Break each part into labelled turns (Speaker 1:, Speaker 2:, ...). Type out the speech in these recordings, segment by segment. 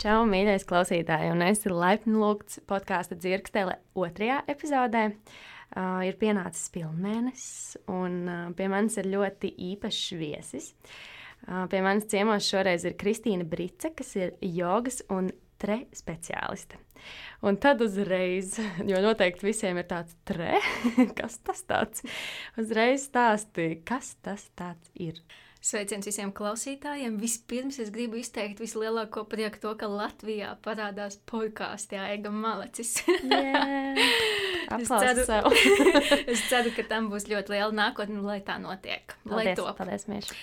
Speaker 1: Čau, mīļais klausītāj, un es esmu laipni lūgts podkāstu dzirkstele otrajā epizodē. Uh, ir pienācis pilnmēnesis, un uh, pie manis ir ļoti īpašs viesis. Uh, pie manis ciemos šoreiz ir Kristīna Brice, kas ir jogas un tre speciāliste. Un tad uzreiz, jo noteikti visiem ir tāds tre, kas tas tāds? Uzreiz stāstīja, kas tas tāds ir.
Speaker 2: Sveiciens visiem klausītājiem. Vispirms es gribu izteikt vislielāko prieku to, ka Latvijā parādās podkāstā Ega Malecis.
Speaker 1: es, ceru,
Speaker 2: es ceru, ka tam būs ļoti liela nākotne, lai tā notiek.
Speaker 1: Paldies, lai to paldies, Mieši.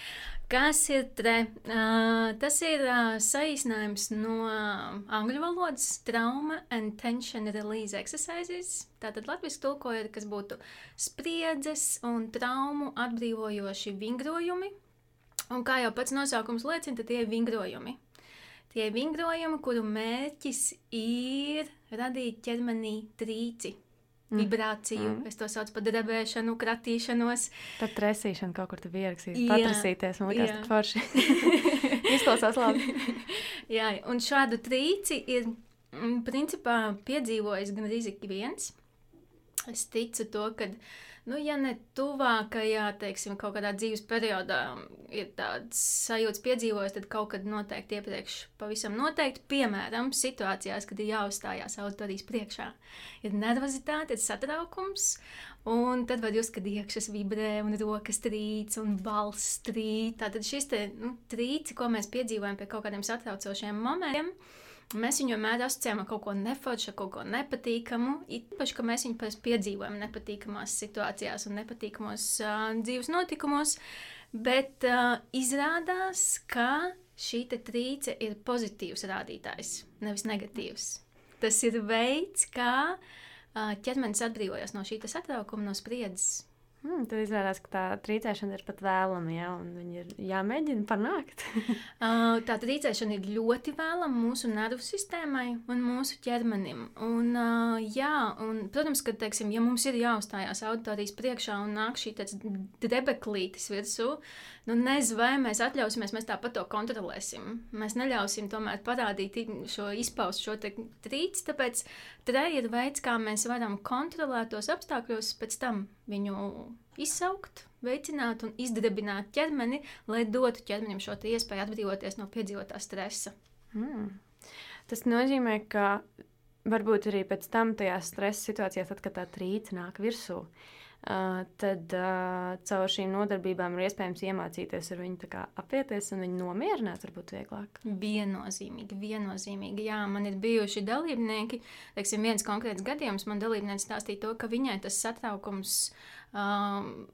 Speaker 2: Kas ir tre? Uh, tas ir uh, saīsinājums no angļu valodas trauma and tension release exercises. Tātad latviešu tulkojot, kas būtu spriedzes un traumu atbrīvojoši vingrojumi, Un kā jau pats nosaukums liecina, tie ir vingrojumi. Tie ir vingrojumi, kuru mērķis ir radīt ķermenī trīci, mm. vibrāciju. Mm. Es to saucu par drebēšanu, kratīšanos.
Speaker 1: Tad tresīšana kaut kur tur ierakstīt, patrasīties. Man liekas, tas forši. Izklausās labi.
Speaker 2: Jā, un šādu trīci ir mm, principā piedzīvojis gan arī viens. Es ticu to, ka Nu, ja ne tuvākajā, teiksim, kaut kādā dzīves periodā ir tāds sajūta piedzīvojis, tad kaut kad noteikti iepriekš pavisam noteikti, piemēram, situācijās, kad ir jāuzstājās autorijas priekšā, ir nervozitāte, ir satraukums, un tad var just, kad iekšas vibrē un rokas trīc un balss trīc. Tātad šis te, nu, trīci, ko mēs piedzīvojam pie kaut kādiem satraucošiem momentiem, Mēs viņu vienmēr asociējam ar kaut ko neforšu, kaut ko nepatīkamu. Īpaši, ka mēs viņu piedzīvojam nepatīkamās situācijās un nepatīkamos uh, dzīves notikumos. Bet uh, izrādās, ka šī trīce ir pozitīvs rādītājs, nevis negatīvs. Tas ir veids, kā uh, ķermenis atbrīvojas no šī satraukuma, no spriedzes.
Speaker 1: Hmm, tad izrādās, ka tā trīcēšana ir pat vēlama, ja viņa ir jāmēģina panākt.
Speaker 2: uh, tā trīcēšana ir ļoti vēlama mūsu nervu sistēmai un mūsu ķermenim. Un, uh, jā, un, protams, ka, teiksim, ja mums ir jāuzstājās auditorijas priekšā un nāk šī debeklītes virsū, nu, nezinu, vai mēs atļausimies, mēs tāpat to kontrolēsim. Mēs neļausim tomēr parādīt šo izpaust šo trīci, tāpēc tre ir veids, kā mēs varam kontrolēt tos apstākļos pēc tam viņu izsaukt, veicināt un izdarbināt ķermeni, lai dotu ķermenim šo iespēju atbrīvoties no piedzīvotā stresa.
Speaker 1: Mm. Tas nozīmē, ka varbūt arī pēc tam tajās stresa situācijās, tad, kad tā trīce nāk virsū, Uh, tad caur šīm nodarbībām ir iespējams iemācīties ar viņu apieties un viņu nomierināt, varbūt vieglāk.
Speaker 2: Viennozīmīgi, viennozīmīgi. Jā, man ir bijuši dalībnieki, teiksim, viens konkrēts gadījums. Man dalībnieks stāstīja to, ka viņai tas satraukums. Um,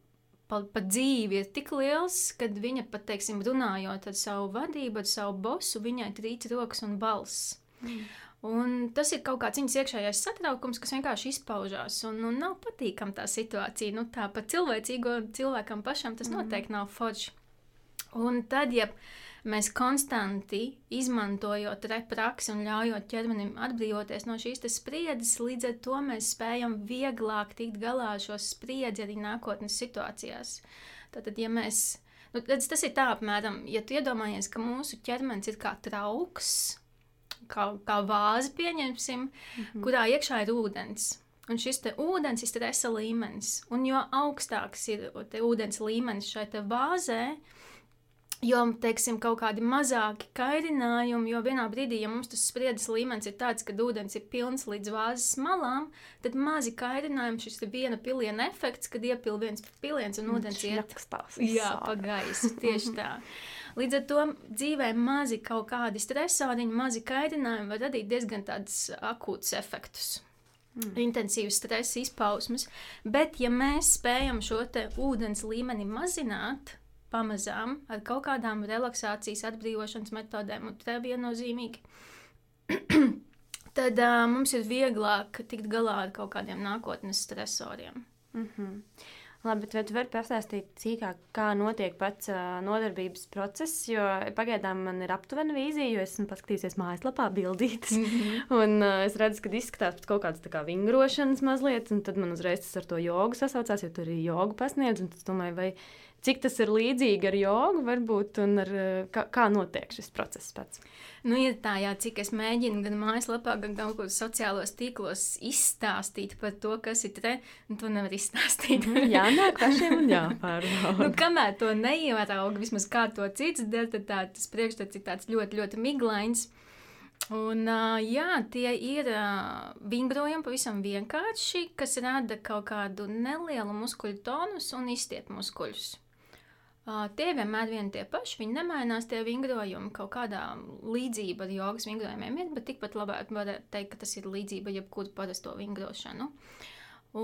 Speaker 2: pa, pa dzīvi ir tik liels, ka viņa pat, teiksim, runājot ar savu vadību, ar savu bosu, viņai trīc rokas un balss. Mm. Un tas ir kaut kāds viņas iekšējais satraukums, kas vienkārši izpaužās. Un, un nav patīkama tā situācija. Nu, tā pat cilvēcīgo cilvēkam pašam tas mm. noteikti nav forši. Un tad, ja mēs konstanti izmantojot repraksi un ļaujot ķermenim atbrīvoties no šīs spriedzes, līdz ar to mēs spējam vieglāk tikt galā ar šo spriedzi arī nākotnes situācijās. Tātad, ja mēs, nu, tas ir tā apmēram, ja tu iedomājies, ka mūsu ķermenis ir kā trauks, kā, kā vāzi, pieņemsim, mm -hmm. kurā iekšā ir ūdens. Un šis ūdens ir stresa līmenis. Un jo augstāks ir ūdens līmenis šai vāzē, jo teiksim, kaut kādi mazāki kairinājumi, jo vienā brīdī, ja mums tas spriedzes līmenis ir tāds, ka ūdens ir pilns līdz vāzes malām, tad mazi kairinājumi, šis ir viena piliena efekts, kad iepil viens piliens un ūdens iet pa gaisu. Tieši tā. Līdz ar to dzīvē mazi kaut kādi stresoriņi, mazi kaitinājumi var radīt diezgan tādus akūtus efektus. Mm. Intensīvas stresa izpausmes, bet, ja mēs spējam šo ūdens līmeni mazināt, pamazām ar kaut kādām relaksācijas, atbrīvošanas metodēm, un tā viennozīmīgi, tad uh, mums ir vieglāk tikt galā ar kaut kādiem nākotnes stresoriem.
Speaker 1: Mm -hmm. Labi, bet vai tu vari pastāstīt cīkāk, kā notiek pats uh, nodarbības process? Jo pagaidām man ir aptuvena vīzija, jo esmu paskatījusies mājaslapā bildītas. Mm -hmm. Un uh, es redzu, ka izskatās pēc kaut kādas tā kā vingrošanas mazliet, un tad man uzreiz tas ar to jogu sasaucās, jo tur ir jogu pasniedz, un tas domāju, vai cik tas ir līdzīgi ar jogu, varbūt, un ar, kā, kā notiek šis process pats.
Speaker 2: Nu, ir tā, jā, cik es mēģinu gan mājaslapā, gan kaut kur sociālos tīklos izstāstīt par to, kas ir te, un to nevar izstāstīt.
Speaker 1: Mhm, jā, nāk pašiem un jāpārbauda.
Speaker 2: nu, kamēr to neievēroga, vismaz kā to cits dara, tad tā, tas priekšstats ir tāds ļoti, ļoti miglains. Un, uh, jā, tie ir uh, vingrojumi pavisam vienkārši, kas rada kaut kādu nelielu muskuļu tonus un izstiep muskuļus. Uh, tie vienmēr vien tie paši, viņi nemainās, tie vingrojumi kaut kādā līdzība ar jogas vingrojumiem ir, bet tikpat labāk var teikt, ka tas ir līdzība jebkuru parasto vingrošanu.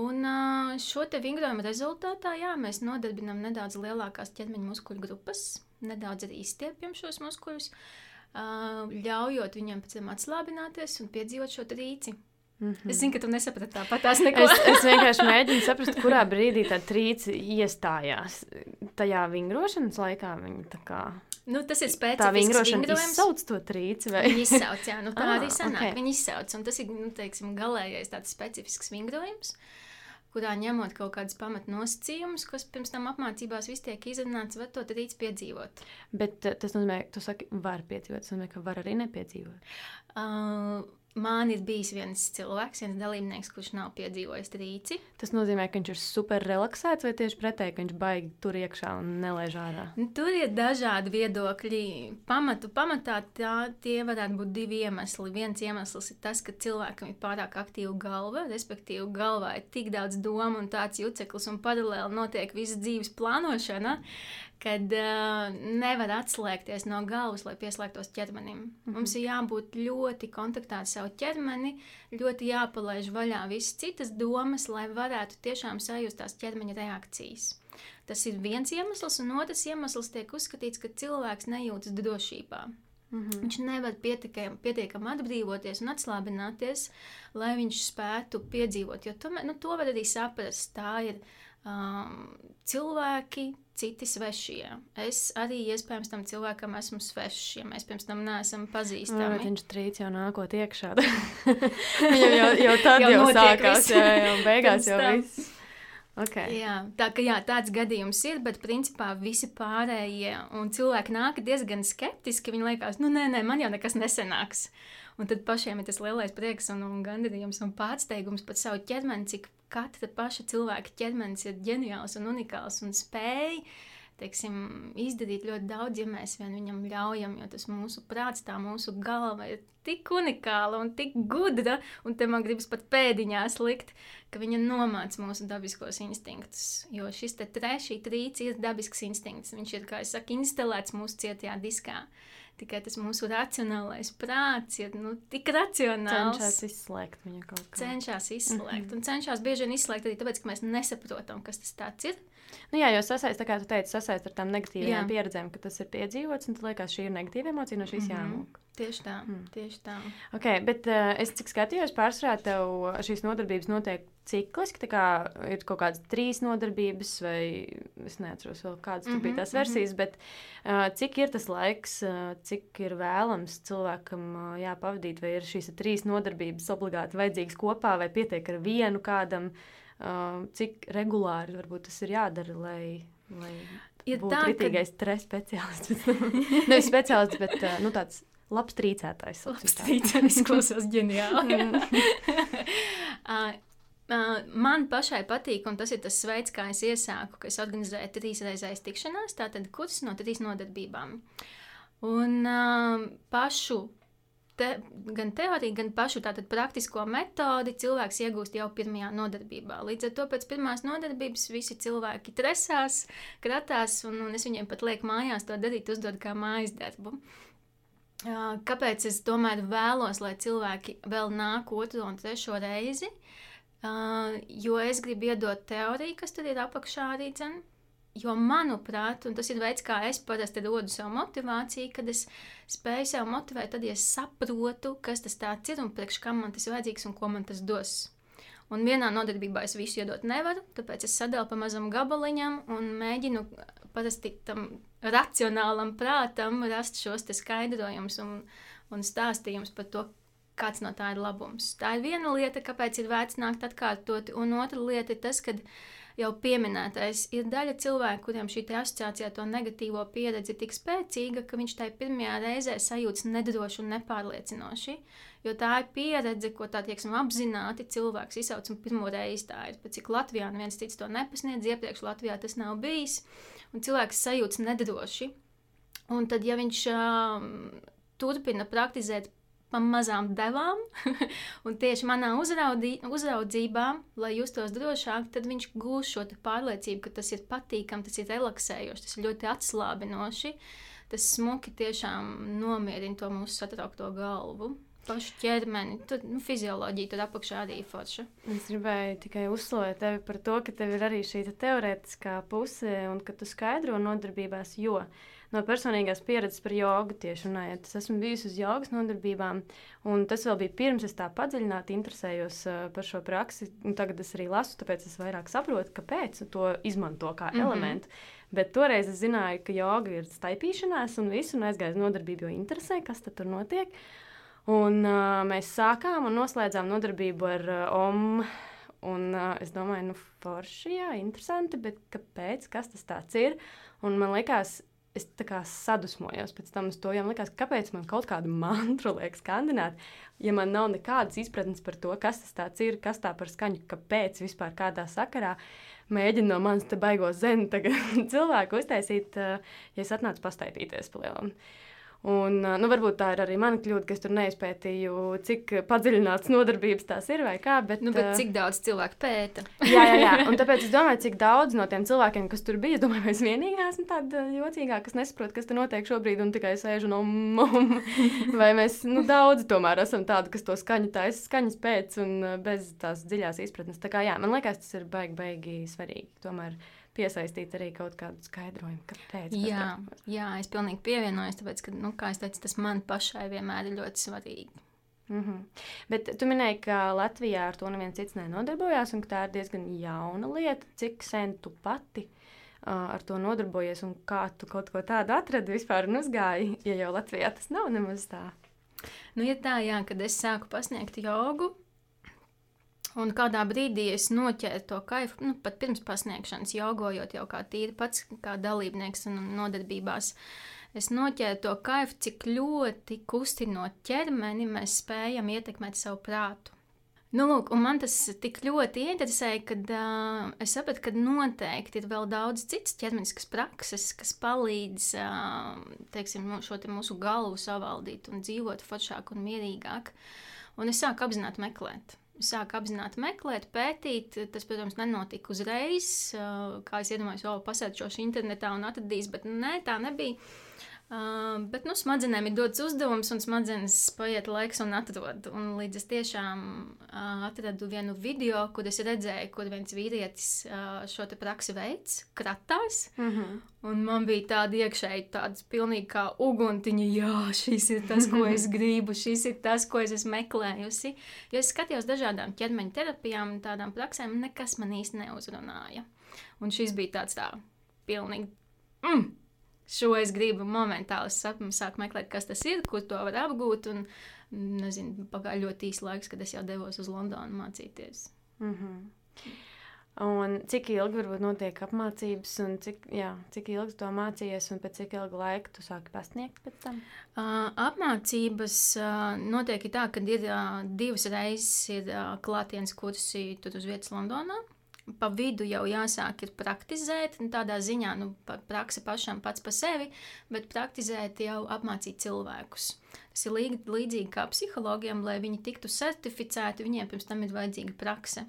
Speaker 2: Un uh, šo te vingrojumu rezultātā, jā, mēs nodarbinām nedaudz lielākās ķermeņa muskuļu grupas, nedaudz arī izstiepjam šos muskuļus, uh, ļaujot viņiem pēc tam atslābināties un piedzīvot šo trīci. Mm -hmm. Es zinu, ka tu nesaprati tāpat
Speaker 1: es, es vienkārši mēģinu saprast, kurā brīdī tā trīce iestājās. Tajā vingrošanas laikā viņa tā kā.
Speaker 2: Nu, tas ir spēcīgs.
Speaker 1: Tā vingrošana izsauc to trīci, vai?
Speaker 2: Viņa izsauc, jā, nu tā ah, arī sanāk. Okay. Viņa izsauc, un tas ir, nu, teiksim, galējais tāds specifisks vingrojums kurā ņemot kaut kādus pamatnosacījumus, kas pirms tam apmācībās viss tiek izrunāts, var to rīts piedzīvot.
Speaker 1: Bet eh, tas nozīmē, ka tu saki, var piedzīvot, tas nozīmē, ka var arī nepiedzīvot.
Speaker 2: Uh, Man ir bijis viens cilvēks, viens dalībnieks, kurš nav piedzīvojis trīci.
Speaker 1: Tas nozīmē, ka viņš ir super relaksēts, vai tieši pretēji, ka viņš baigi tur iekšā un nelaiž ārā.
Speaker 2: Nu, tur ir dažādi viedokļi. Pamatu, pamatā tā, tie varētu būt divi iemesli. Viens iemesls ir tas, ka cilvēkam ir pārāk aktīva galva, respektīvi, galvā ir tik daudz domu un tāds juceklis, un paralēli notiek visas dzīves plānošana, kad uh, nevar atslēgties no galvas, lai pieslēgtos ķermenim. Mm -hmm. Mums ir jābūt ļoti kontaktā ar savu ķermeni, ļoti jāpalaiž vaļā visas citas domas, lai varētu tiešām sajust tās ķermeņa reakcijas. Tas ir viens iemesls, un otrs iemesls tiek uzskatīts, ka cilvēks nejūtas drošībā. Mm -hmm. Viņš nevar pietiekami, pietiekami atbrīvoties un atslābināties, lai viņš spētu piedzīvot. Jo to, nu, to var arī saprast. Tā ir um, cilvēki, citi svešie. Es arī iespējams tam cilvēkam esmu svešs, ja mēs pirms tam neesam pazīstami.
Speaker 1: Jā, viņš trīc jau nākot iekšā. Viņam jau, jau tad jau, jau sākās, jā, jau beigās jau viss. Okay.
Speaker 2: Jā, tā ka jā, tāds gadījums ir, bet principā visi pārējie cilvēki nāk diezgan skeptiski. Viņi liekas, nu nē, nē, man jau nekas nesenāks. Un tad pašiem ir tas lielais prieks un, un gandarījums un pārsteigums par savu ķermeni, cik katra paša cilvēka ķermenis ir ģeniāls un unikāls un spēj teiksim, izdarīt ļoti daudz, ja mēs vien viņam ļaujam, jo tas mūsu prāts, tā mūsu galva ir tik unikāla un tik gudra, un te man gribas pat pēdiņās likt, ka viņa nomāca mūsu dabiskos instinktus. Jo šis te trešī trīts ir dabisks instinkts. Viņš ir, kā es saku, instalēts mūsu cietajā diskā. Tikai tas mūsu racionālais prāts ir nu, tik racionāls.
Speaker 1: Cenšas izslēgt viņu kaut kā.
Speaker 2: Cenšas izslēgt. Mm -hmm. Un cenšas bieži vien izslēgt arī tāpēc, ka mēs nesaprotam, kas tas ir.
Speaker 1: Nu, jā, jo sasaist, kā tu teici, sasaist ar tām negatīvām pieredzēm, ka tas ir piedzīvots, un tad liekas, šī ir negatīva emocija, no šīs mm -hmm. jāmūk.
Speaker 2: Tieši tā, mm. tieši tā.
Speaker 1: Okay, bet uh, es cik skatījos, pārsvarā tev šīs nodarbības notiek cikliski, tā kā ir kaut kādas trīs nodarbības, vai es neatceros vēl kādas mm -hmm, bija tās versijas, mm -hmm. bet uh, cik ir tas laiks, uh, cik ir vēlams cilvēkam uh, jāpavadīt, vai ir šīs trīs nodarbības obligāti vajadzīgas kopā, vai pietiek ar vienu kādam. Uh, cik regulāri varbūt tas ir jādara, lai, lai ir būtu kritīgais ka... stress speciālists. Nevis speciālists, bet uh, nu, tāds labs trīcētājs.
Speaker 2: Labs trīcētājs klausās ģeniāli. Uh, man pašai patīk, un tas ir tas veids, kā es iesāku, ka es organizēju trīs reizes tikšanās, tātad kurs no trīs nodarbībām. Un uh, pašu te, gan teoriju, gan pašu tātad praktisko metodi cilvēks iegūst jau pirmajā nodarbībā. Līdz ar to pēc pirmās nodarbības visi cilvēki tresās, kratās, un, un es viņiem pat lieku mājās to darīt, uzdot kā mājas darbu. Kāpēc es tomēr vēlos, lai cilvēki vēl nāk otru un trešo reizi? Uh, jo es gribu iedot teoriju, kas tur ir apakšā arī dzene. Jo, manuprāt, tas ir veids, kā es parasti rodu savu motivāciju, kad es spēju sev motivēt, tad ja es saprotu, kas tas ir un priekš kam man tas vajadzīgs un ko man tas dos. Un vienā nodarbībā es visu iedot nevaru, tāpēc es sadalu pa mazam gabaliņam un mēģinu parasti tam racionālam prātam rast šos skaidrojumus un, un stāstījumus par to, kāds no tā ir labums. Tā ir viena lieta, kāpēc ir vērts nākt atkārtot, un otra lieta ir tas, ka jau pieminētais ir daļa cilvēku, kuriem šī asociācija to negatīvo pieredzi ir tik spēcīga, ka viņš tajā pirmajā reizē sajūtas nedroši un nepārliecinoši. Jo tā ir pieredze, ko tā tieksim, apzināti cilvēks izsauc un pirmo reizi tā ir. Pēc cik Latvijā neviens cits to nepasniedz, iepriekš Latvijā tas nav bijis, un cilvēks sajūtas nedroši. Un tad, ja viņš uh, turpina praktizēt pa mazām devām, un tieši manā uzraudī, uzraudzībā, lai justos drošāk, tad viņš gūs šo pārliecību, ka tas ir patīkami, tas ir relaksējoši, tas ir ļoti atslābinoši. Tas smuki tiešām nomierina to mūsu satraukto galvu. Pašu ķermeni, tad nu, fizioloģija tur apakšā arī forša.
Speaker 1: Es gribēju tikai uzslavēt tevi par to, ka tev ir arī šī te teorētiskā puse un ka tu skaidro nodarbībās, jo uh, no personīgās pieredzes par jogu tieši runājot. Es esmu bijusi uz jogas nodarbībām, un tas vēl bija pirms es tā padziļināti interesējos uh, par šo praksi. Tagad es arī lasu, tāpēc es vairāk saprotu, kāpēc to izmanto kā mm -hmm. elementu. Bet toreiz es zināju, ka joga ir staipīšanās un viss, un aizgāju uz nodarbību, jo interesē, kas tur notiek. Un, uh, mēs sākām un noslēdzām nodarbību ar uh, OM. Un, uh, es domāju, nu, forši, jā, interesanti, bet kāpēc? Kas tas ir? Un man liekas, es tā kā sadusmojos pēc tam uz to, jo man liekas, kāpēc man kaut kādu mantru liek skandināt, ja man nav nekādas izpratnes par to, kas tas ir, kas tā par skaņu, kāpēc vispār kādā sakarā mēģina no manis te baigos zenu cilvēku uztaisīt, eh, ja es atnācu pastaigtīties pa lielam. Uh, Un, nu, varbūt tā ir arī mana kļūda, ka es tur neizpētīju, cik padziļināts nodarbības tās ir vai kā. Bet,
Speaker 2: nu, bet cik daudz cilvēku pēta?
Speaker 1: jā, jā, jā. Un tāpēc es domāju, cik daudz no tiem cilvēkiem, kas tur bija, es domāju, es vienīgā esmu tāda jocīgā, kas nesaprot, kas tur notiek šobrīd un tikai sēžu no mums. vai mēs nu, daudz tomēr esam tādi, kas to skaņu taisa skaņas pēc un bez tās dziļās izpratnes. Tā kā jā, man liekas, tas ir baigi, baigi svarīgi. Tomēr piesaistīt arī kaut kādu skaidrojumu, kāpēc.
Speaker 2: Jā, jā, es pilnīgi pievienojos, tāpēc, ka, nu, kā es teicu, tas man pašai vienmēr ir ļoti svarīgi.
Speaker 1: Mm -hmm. Bet tu minēji, ka Latvijā ar to neviens cits nenodarbojās, un tā ir diezgan jauna lieta. Cik sen tu pati uh, ar to nodarbojies, un kā tu kaut ko tādu atradi vispār un uzgāji, ja jau Latvijā tas nav nemaz tā?
Speaker 2: Nu, ja tā, jā, kad es sāku pasniegt jogu, Un kādā brīdī es noķēru to kaifu, nu, pat pirms pasniegšanas, jogojot jau kā tīri pats, kā dalībnieks un nodarbībās. Es noķēru to kaifu, cik ļoti kustinot ķermeni, mēs spējam ietekmēt savu prātu. Nu, lūk, man tas tik ļoti interesēja, ka uh, es sapratu, ka noteikti ir vēl daudz citas ķermeniskas prakses, kas palīdz uh, teiksim, šo te mūsu galvu savaldīt un dzīvot foršāk un mierīgāk. Un es sāku apzināti meklēt sāku apzināti meklēt, pētīt. Tas, protams, nenotika uzreiz, kā es iedomājos, jau pasēdzošu internetā un atradīs, bet nē, tā nebija. Uh, bet nu, smadzenēm ir dots uzdevums, un smadzenes paiet laiks un atrod. Un līdz es tiešām uh, atradu vienu video, kur es redzēju, kur viens vīrietis uh, šo praksi veids, kratās. Mm -hmm. Un man bija tāda iekšēji, tāda pilnīgi kā uguntiņa, jā, šis ir tas, ko es gribu, šis ir tas, ko es esmu meklējusi. Jo es skatījos dažādām ķermeņa terapijām, tādām praksēm, nekas man īsti neuzrunāja. Un šis bija tāds tā, pilnīgi. Mm, šo es gribu momentāli sapņu, sāku meklēt, kas tas ir, kur to var apgūt. Un, nezinu, pagāja ļoti īsts laiks, kad es jau devos uz Londonu mācīties.
Speaker 1: Mm -hmm. Un cik ilgi varbūt notiek apmācības, un cik, jā, cik ilgi to mācījies, un pēc cik ilga laika tu sāki pasniegt pēc tam?
Speaker 2: Uh, apmācības uh, notiek tā, ka ir uh, divas reizes ir uh, klātienes kursi tur uz vietas Londonā pa vidu jau jāsāk ir praktizēt, nu, tādā ziņā, nu, praksa pašam pats par sevi, bet praktizēt jau apmācīt cilvēkus. Tas ir līdzīgi kā psihologiem, lai viņi tiktu certificēti, viņiem pirms tam ir vajadzīga prakse.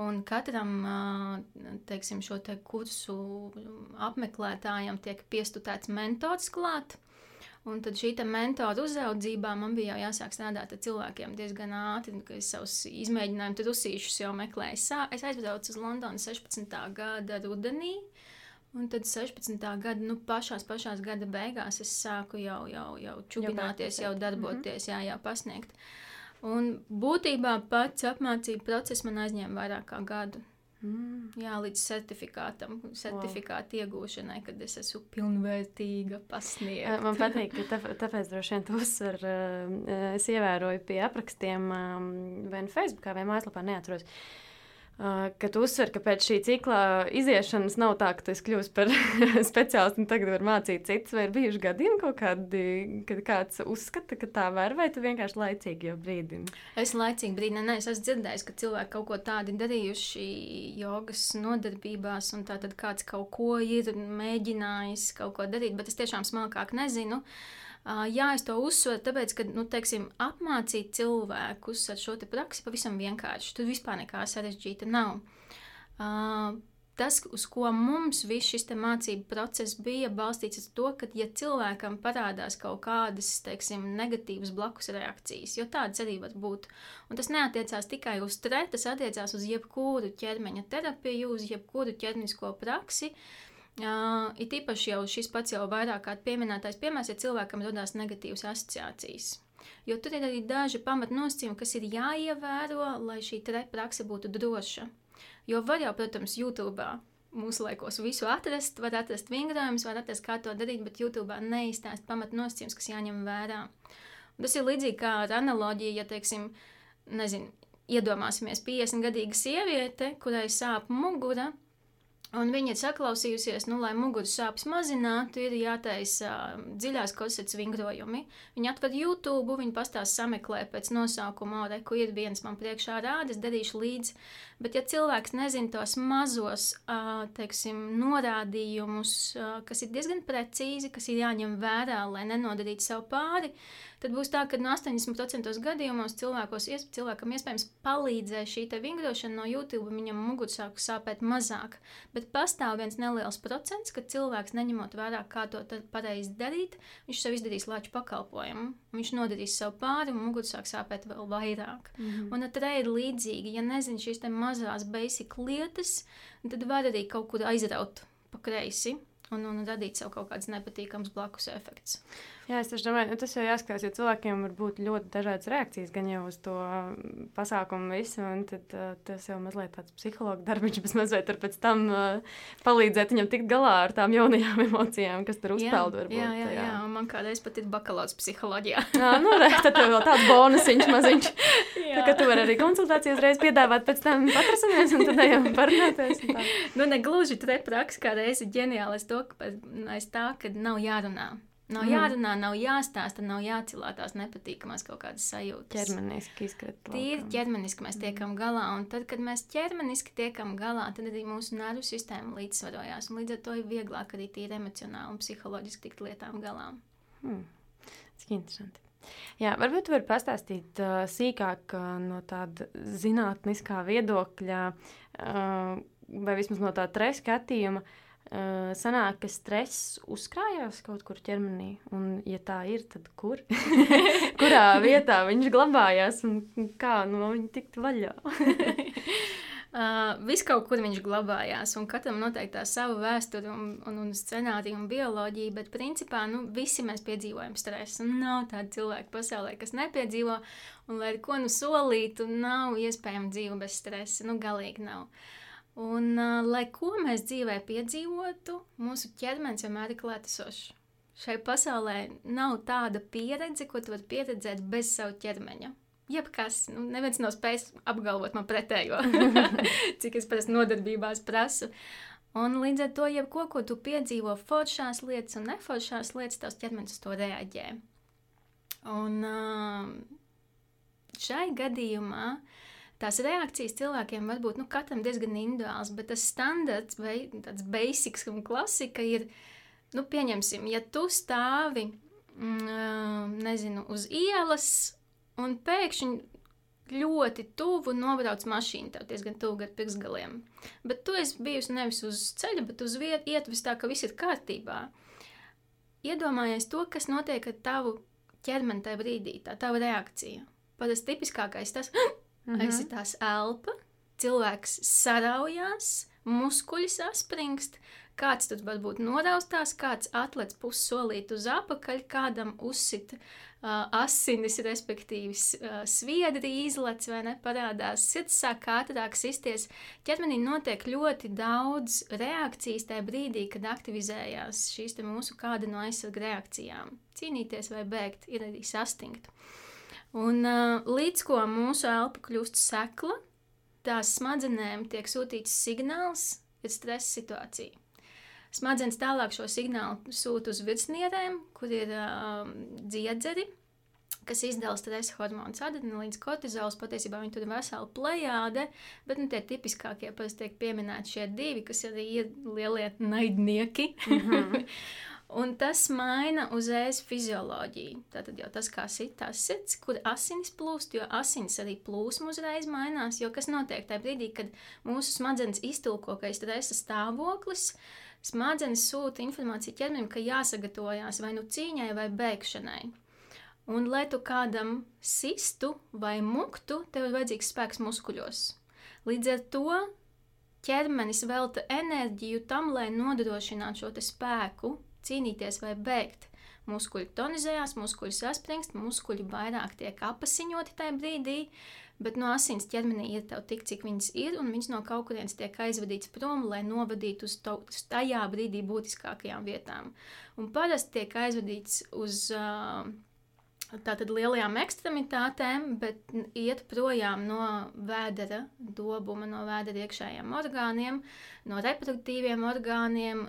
Speaker 2: Un katram teiksim, šo te kursu apmeklētājam tiek piestutēts mentors klāt. Un tad šī mentora uzraudzībā man bija jau jāsāk strādāt ar cilvēkiem diezgan ātri, kad es savus izmēģinājumus, rusīšus jau meklēju. Es aizbraucu uz Londonu 16. gada rudenī. Un tad 16. gada, nu, pašās, pašās gada beigās es sāku jau, jau, jau čubināties, jau darboties, mm -hmm. jā, jau pasniegt. Un būtībā pats apmācību process man aizņēma vairāk kā gadu.
Speaker 1: Mm.
Speaker 2: Jā, līdz certifikātam, certifikāta wow. iegūšanai, kad es esmu pilnvērtīga, pasniegta.
Speaker 1: Man patīk, ka tā, tāpēc droši vien tu uzsver, es ievēroju pie aprakstiem vai nu Facebookā vai mājaslapā, neatceros. Uh, ka tu uzsver, ka pēc šī cikla iziešanas nav tā, ka tu esi kļuvis par speciālistu un tagad vari mācīt citus, vai ir bijuši gadījumi kaut kādi, kad kāds uzskata, ka tā var, vai tu vienkārši laicīgi jau brīdini?
Speaker 2: Es laicīgi brīdinu, nē, es esmu dzirdējis, ka cilvēki kaut ko tādu darījuši jogas nodarbībās, un tā tad kāds kaut ko ir mēģinājis kaut ko darīt, bet es tiešām smalkāk nezinu. Uh, Jā, es to uzsveru, tāpēc, ka, nu, teiksim, apmācīt cilvēkus ar šo praksi pavisam vienkārši. Tur vispār nekā sarežģīta nav. Tas, uz ko mums viss šis mācību process bija balstīts, ir tas, ka, ja cilvēkam parādās kaut kādas, teiksim, negatīvas blakus reakcijas, jo tādas arī var būt, un tas neatiecās tikai uz stresu, tas attiecās uz jebkuru ķermeņa terapiju, uz jebkuru ķermenisko praksi, uh, Uh, it īpaši jau šis pats jau vairāk kā pieminētais piemērs, ja cilvēkam radās negatīvas asociācijas. Jo tur ir arī daži pamatnosacījumi, kas ir jāievēro, lai šī praksa būtu droša. Jo var jau, protams, YouTube mūsu laikos visu atrast, var atrast vingrojumus, var atrast, kā to darīt, bet YouTube neizstāst pamatnosacījumus, kas jāņem vērā. Un tas ir līdzīgi kā ar analoģiju, ja, teiksim, nezinu, iedomāsimies 50 gadīga sieviete, kurai sāp mugura, Un viņa ir saklausījusies, nu, lai muguras sāpes mazinātu, ir jātaisa uh, dziļās kosetes vingrojumi. Viņa atver YouTube, viņa pastāsta sameklē pēc nosaukuma, re, kur ir viens man priekšā rādes, darīšu līdzi. Bet, ja cilvēks nezina tos mazos, uh, teiksim, norādījumus, uh, kas ir diezgan precīzi, kas ir jāņem vērā, lai nenodarītu sev pāri, tad būs tā, ka no 80% gadījumos cilvēkos, cilvēkam iespējams palīdzēs šī vingrošana no YouTube, viņam muguras sāk sāpēt mazāk. Bet pastāv viens neliels procents, ka cilvēks neņemot vērā, kā to pareizi darīt, viņš sev izdarīs lāču pakalpojumu. Viņš nodarīs sev pāri, un muguras sāk sāpēt vēl vairāk. Mm -hmm. Un ar ir līdzīgi, ja nezinu šīs mazās basic lietas, tad var arī kaut kur aizraut pa kreisi un, un radīt sev kaut kādas nepatīkamas blakus efekts.
Speaker 1: Jā, es domāju, nu, tas jau jāskatās, jo cilvēkiem var būt ļoti dažādas reakcijas gan jau uz to mm, pasākumu visu, un tad, uh, tas jau mazliet tāds psihologa darbiņš, bet mazliet ar pēc tam uh, palīdzēt viņam tikt galā ar tām jaunajām emocijām, kas tur uzpeld varbūt.
Speaker 2: Jā, jā, jā, un man kādreiz pat ir bakalauts psiholoģijā.
Speaker 1: jā, nu, re, tad tev vēl tāds bonusiņš maziņš. tā, ka tu vari arī konsultācijas reiz piedāvāt, pēc tam patrasamies, un tad ejam parunāties.
Speaker 2: Nu, ne gluži te praks kā reizi ģeniāli, es to, ka aiz tā, ka nav jārunā. Nav mm. jārunā, nav jāstāsta, nav jācilā tās nepatīkamās kaut kādas sajūtas.
Speaker 1: Ķermeniski izkrīt.
Speaker 2: Tīri ķermeniski mēs tiekam galā, un tad, kad mēs ķermeniski tiekam galā, tad arī mūsu nervu sistēma līdzsvarojās, līdz ar to ir vieglāk arī tīri emocionāli un psiholoģiski tikt lietām galā.
Speaker 1: Hmm. Tas ir interesanti. Jā, varbūt jūs varat pastāstīt uh, sīkāk uh, no tāda zinātniskā viedokļa, uh, vai vismaz no tā trešā skatījuma. Uh, Uh, sanāk, ka stress uzkrājās kaut kur ķermenī, un, ja tā ir, tad kur? Kurā vietā viņš glabājās un kā no viņa tikt vaļā?
Speaker 2: Uh, Viss kaut kur viņš glabājās, un katram noteikti tā sava vēsture, un, un, un scenārija un bioloģija, bet principā nu, visi mēs piedzīvojam stresu. Nav tāda cilvēka pasaulē, kas nepiedzīvo, un lai ko nu solītu, nav iespējama dzīve bez stresa. Nu, galīgi nav. Uh, Un, uh, lai ko mēs dzīvē piedzīvotu, mūsu ķermenis vienmēr ir klātesošs. Šai pasaulē nav tāda pieredze, ko tu vari pieredzēt bez savu ķermeņa. Jebkas, nu, neviens nav spējis apgalvot man pretējo, cik es parasti nodarbībās prasu. Un līdz ar to, jebko, ko tu piedzīvo, foršās lietas un neforšās lietas, tavs ķermenis uz to reaģē. Un uh, šai gadījumā uh, tās reakcijas cilvēkiem var būt nu, katram diezgan individuāls, bet tas standarts vai tāds basics un klasika ir, nu, pieņemsim, ja tu stāvi, mm, nezinu, uz ielas un pēkšņi ļoti tuvu nobrauc mašīna, tev diezgan tuvu ar pirksgaliem. Bet tu esi bijusi nevis uz ceļa, bet uz vietas, ietvis tā, ka viss ir kārtībā. Iedomājies to, kas notiek ar tavu ķermeni tajā brīdī, tā tava reakcija. Parasti tipiskākais tas, Mm -hmm. aizsitās elpa, cilvēks saraujās, muskuļi saspringst, kāds tad varbūt noraustās, kāds atlec pussolīt uz apakaļ, kādam uzsit uh, asinis, respektīvi uh, sviedri izlec vai ne, parādās, sirds sāk ātrāk sisties. Ķermenī notiek ļoti daudz reakcijas tajā brīdī, kad aktivizējās šīs te mūsu kāda no aizsarga reakcijām. Cīnīties vai bēgt, ir arī sastingt. Un uh, līdz ko mūsu elpa kļūst sekla, tās smadzenēm tiek sūtīts signāls, ir stresa situācija. Smadzenes tālāk šo signālu sūta uz virsnierēm, kur ir um, dziedzeri, kas izdala stresa hormonus, adrenalīns, kortizols. Patiesībā viņi tur ir vesela plējāde, bet nu, tie tipiskākie parasti tiek pieminēti šie divi, kas arī ir lielie naidnieki. Mm -hmm. Un tas maina uzreiz fizioloģiju. Tātad jau tas, kā sitās sirds, kur asinis plūst, jo asinis arī plūsma uzreiz mainās. Jo kas notiek tajā brīdī, kad mūsu smadzenes iztulko, ka ir stresa stāvoklis, smadzenes sūta informāciju ķermenim, ka jāsagatavojas vai nu cīņai, vai bēgšanai. Un, lai tu kādam sistu vai muktu, tev ir vajadzīgs spēks muskuļos. Līdz ar to ķermenis velta enerģiju tam, lai nodrošinātu šo spēku cīnīties vai bēgt. Muskuļi tonizējās, muskuļi saspringst, muskuļi vairāk tiek apasiņoti tajā brīdī, bet no asins ķermenī ir tev tik, cik viņas ir, un viņas no kaut kurienes tiek aizvadīts prom, lai novadītu uz, to, uz tajā brīdī būtiskākajām vietām. Un parasti tiek aizvadīts uz uh, tātad lielajām ekstremitātēm, bet iet projām no vēdera dobuma, no vēdera iekšējiem orgāniem, no reproduktīviem orgāniem.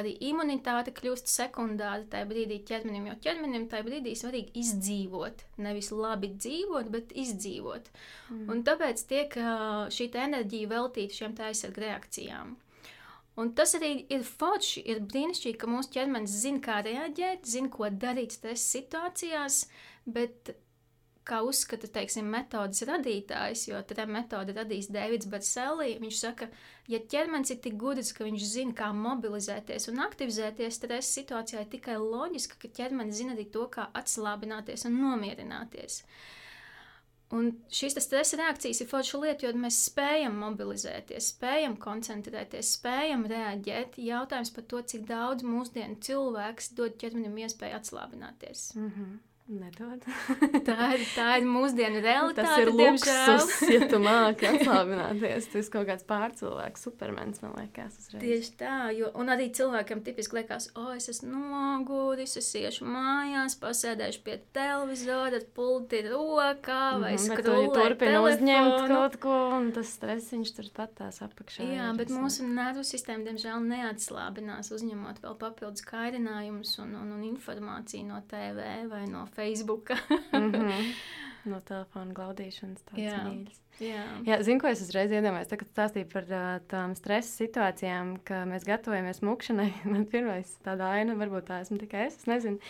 Speaker 2: Arī imunitāte kļūst sekundāra tajā brīdī ķermenim, jo ķermenim tajā brīdī svarīgi izdzīvot. Nevis labi dzīvot, bet izdzīvot. Mm. Un tāpēc tiek šī enerģija veltīta šiem aizsargu reakcijām. Un tas arī ir forši, ir brīnišķīgi, ka mūsu ķermenis zina, kā reaģēt, zina, ko darīt stresa situācijās, bet kā uzskata, teiksim, metodas radītājs, jo tā metode radīs Deivids Barselī, viņš saka, ja ķermenis ir tik gudrs, ka viņš zina, kā mobilizēties un aktivizēties stresa situācijā, ir tikai loģiski, ka ķermenis zina arī to, kā atslābināties un nomierināties. Uh, Un šīs stresa reakcijas ir forša lieta, jo mēs spējam mobilizēties, spējam koncentrēties, spējam reaģēt. Jautājums par to, cik daudz mūsdienu cilvēks dod ķermenim iespēju atslābināties.
Speaker 1: Mm -hmm. Nedod.
Speaker 2: tā, ir, tā ir mūsdienu realitāte.
Speaker 1: Tas ir luksus, ja tu māki atslābināties. Tu esi kaut kāds pārcilvēks, supermens, man liekas. Uzreiz.
Speaker 2: Tieši tā, jo, un arī cilvēkam tipiski liekas, o, es esmu noguris, es iešu mājās, pasēdēšu pie televizora, ar pulti rokā vai mm -hmm, skrūlē
Speaker 1: turpina uzņemt kaut ko, un tas stresiņš tur patās apakšā.
Speaker 2: Jā, bet mūsu nervu sistēma, diemžēl, neatslābinās, uzņemot vēl papildus kairinājumus un, un, un informāciju no TV vai no Facebook.
Speaker 1: mm -hmm. No telefona glaudīšanas tāds mīļš. Jā, Jā zinu, ko es uzreiz iedomājos. Tagad stāstīju par uh, tām stresa situācijām, ka mēs gatavojamies mukšanai. Man pirmais tāda aina, varbūt tā esmu tikai es, es nezinu.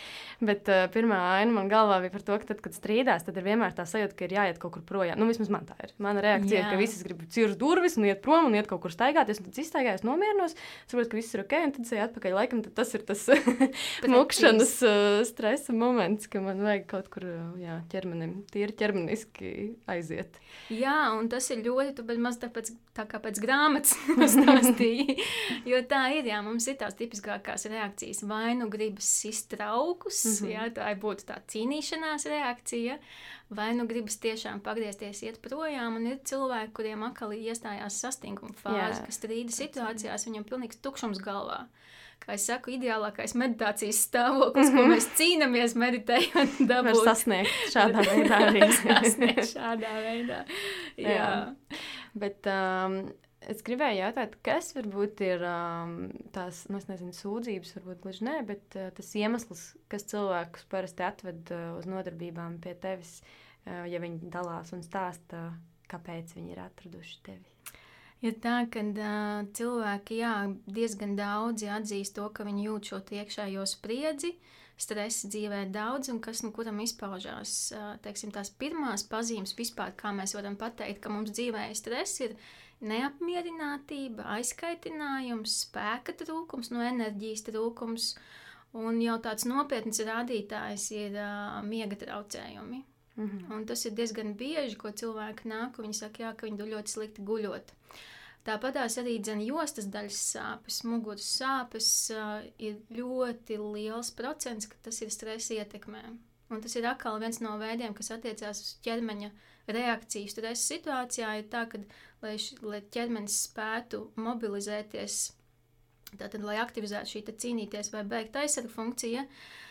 Speaker 1: Bet uh, pirmā aina man galvā bija par to, ka tad, kad strīdās, tad ir vienmēr tā sajūta, ka ir jāiet kaut kur projām. Nu, vismaz man tā ir. Mana reakcija Jā. ir, ka visas grib cirst durvis un iet prom un iet kaut kur staigāties. Tad izstaigājos, nomierinos, saprotu, ka viss ir ok, un tad eju atpakaļ. Laikam tas ir tas mukšanas uh, stresa moments, ka man vajag kaut kur jā, ķermenim, tīri ķermeniski aiziet.
Speaker 2: Jā, Jā, un tas ir ļoti, tu maz tāpēc, tā kā pēc grāmatas stāstīji. jo tā ir, jā, mums ir tās tipiskākās reakcijas. Vai nu gribas iztraukus, mm -hmm. jā, tā būtu tā cīnīšanās reakcija, vai nu gribas tiešām pagriezties, iet projām, un ir cilvēki, kuriem atkal iestājās sastinguma fāze, kas strīda situācijās, viņam pilnīgs tukšums galvā kā es saku, ideālākais meditācijas stāvoklis, mm -hmm. ko mhm. mēs cīnāmies meditējot, dabūt.
Speaker 1: sasniegt šādā veidā arī.
Speaker 2: sasniegt šādā veidā, jā. jā.
Speaker 1: Bet um, es gribēju jautāt, kas varbūt ir um, tās, nu, nezinu, sūdzības, varbūt gluži nē, bet uh, tas iemesls, kas cilvēkus parasti atved uh, uz nodarbībām pie tevis, uh, ja viņi dalās un stāsta, kāpēc viņi ir atraduši tevi.
Speaker 2: Ir tā, ka uh, cilvēki jā, diezgan daudzi atzīst to, ka viņi jūt šo iekšējo spriedzi, stresa dzīvē daudz, un kas nu kuram izpaužās. Uh, teiksim, tās pirmās pazīmes vispār, kā mēs varam pateikt, ka mums dzīvē stress, ir neapmierinātība, aizkaitinājums, spēka trūkums, no enerģijas trūkums, un jau tāds nopietns rādītājs ir uh, miega traucējumi. Mm -hmm. Un tas ir diezgan bieži, ko cilvēki nāk, un viņi saka, jā, ka viņi ļoti slikti guļot. Tāpat arī dzene jostas daļas sāpes, muguras sāpes uh, ir ļoti liels procents, ka tas ir stresa ietekmē. Un tas ir atkal viens no veidiem, kas attiecās uz ķermeņa reakciju stresa situācijā, ir tā, ka, lai, š, lai ķermenis spētu mobilizēties, tātad, lai aktivizētu šī cīnīties vai beigt aizsargu funkcija, uh,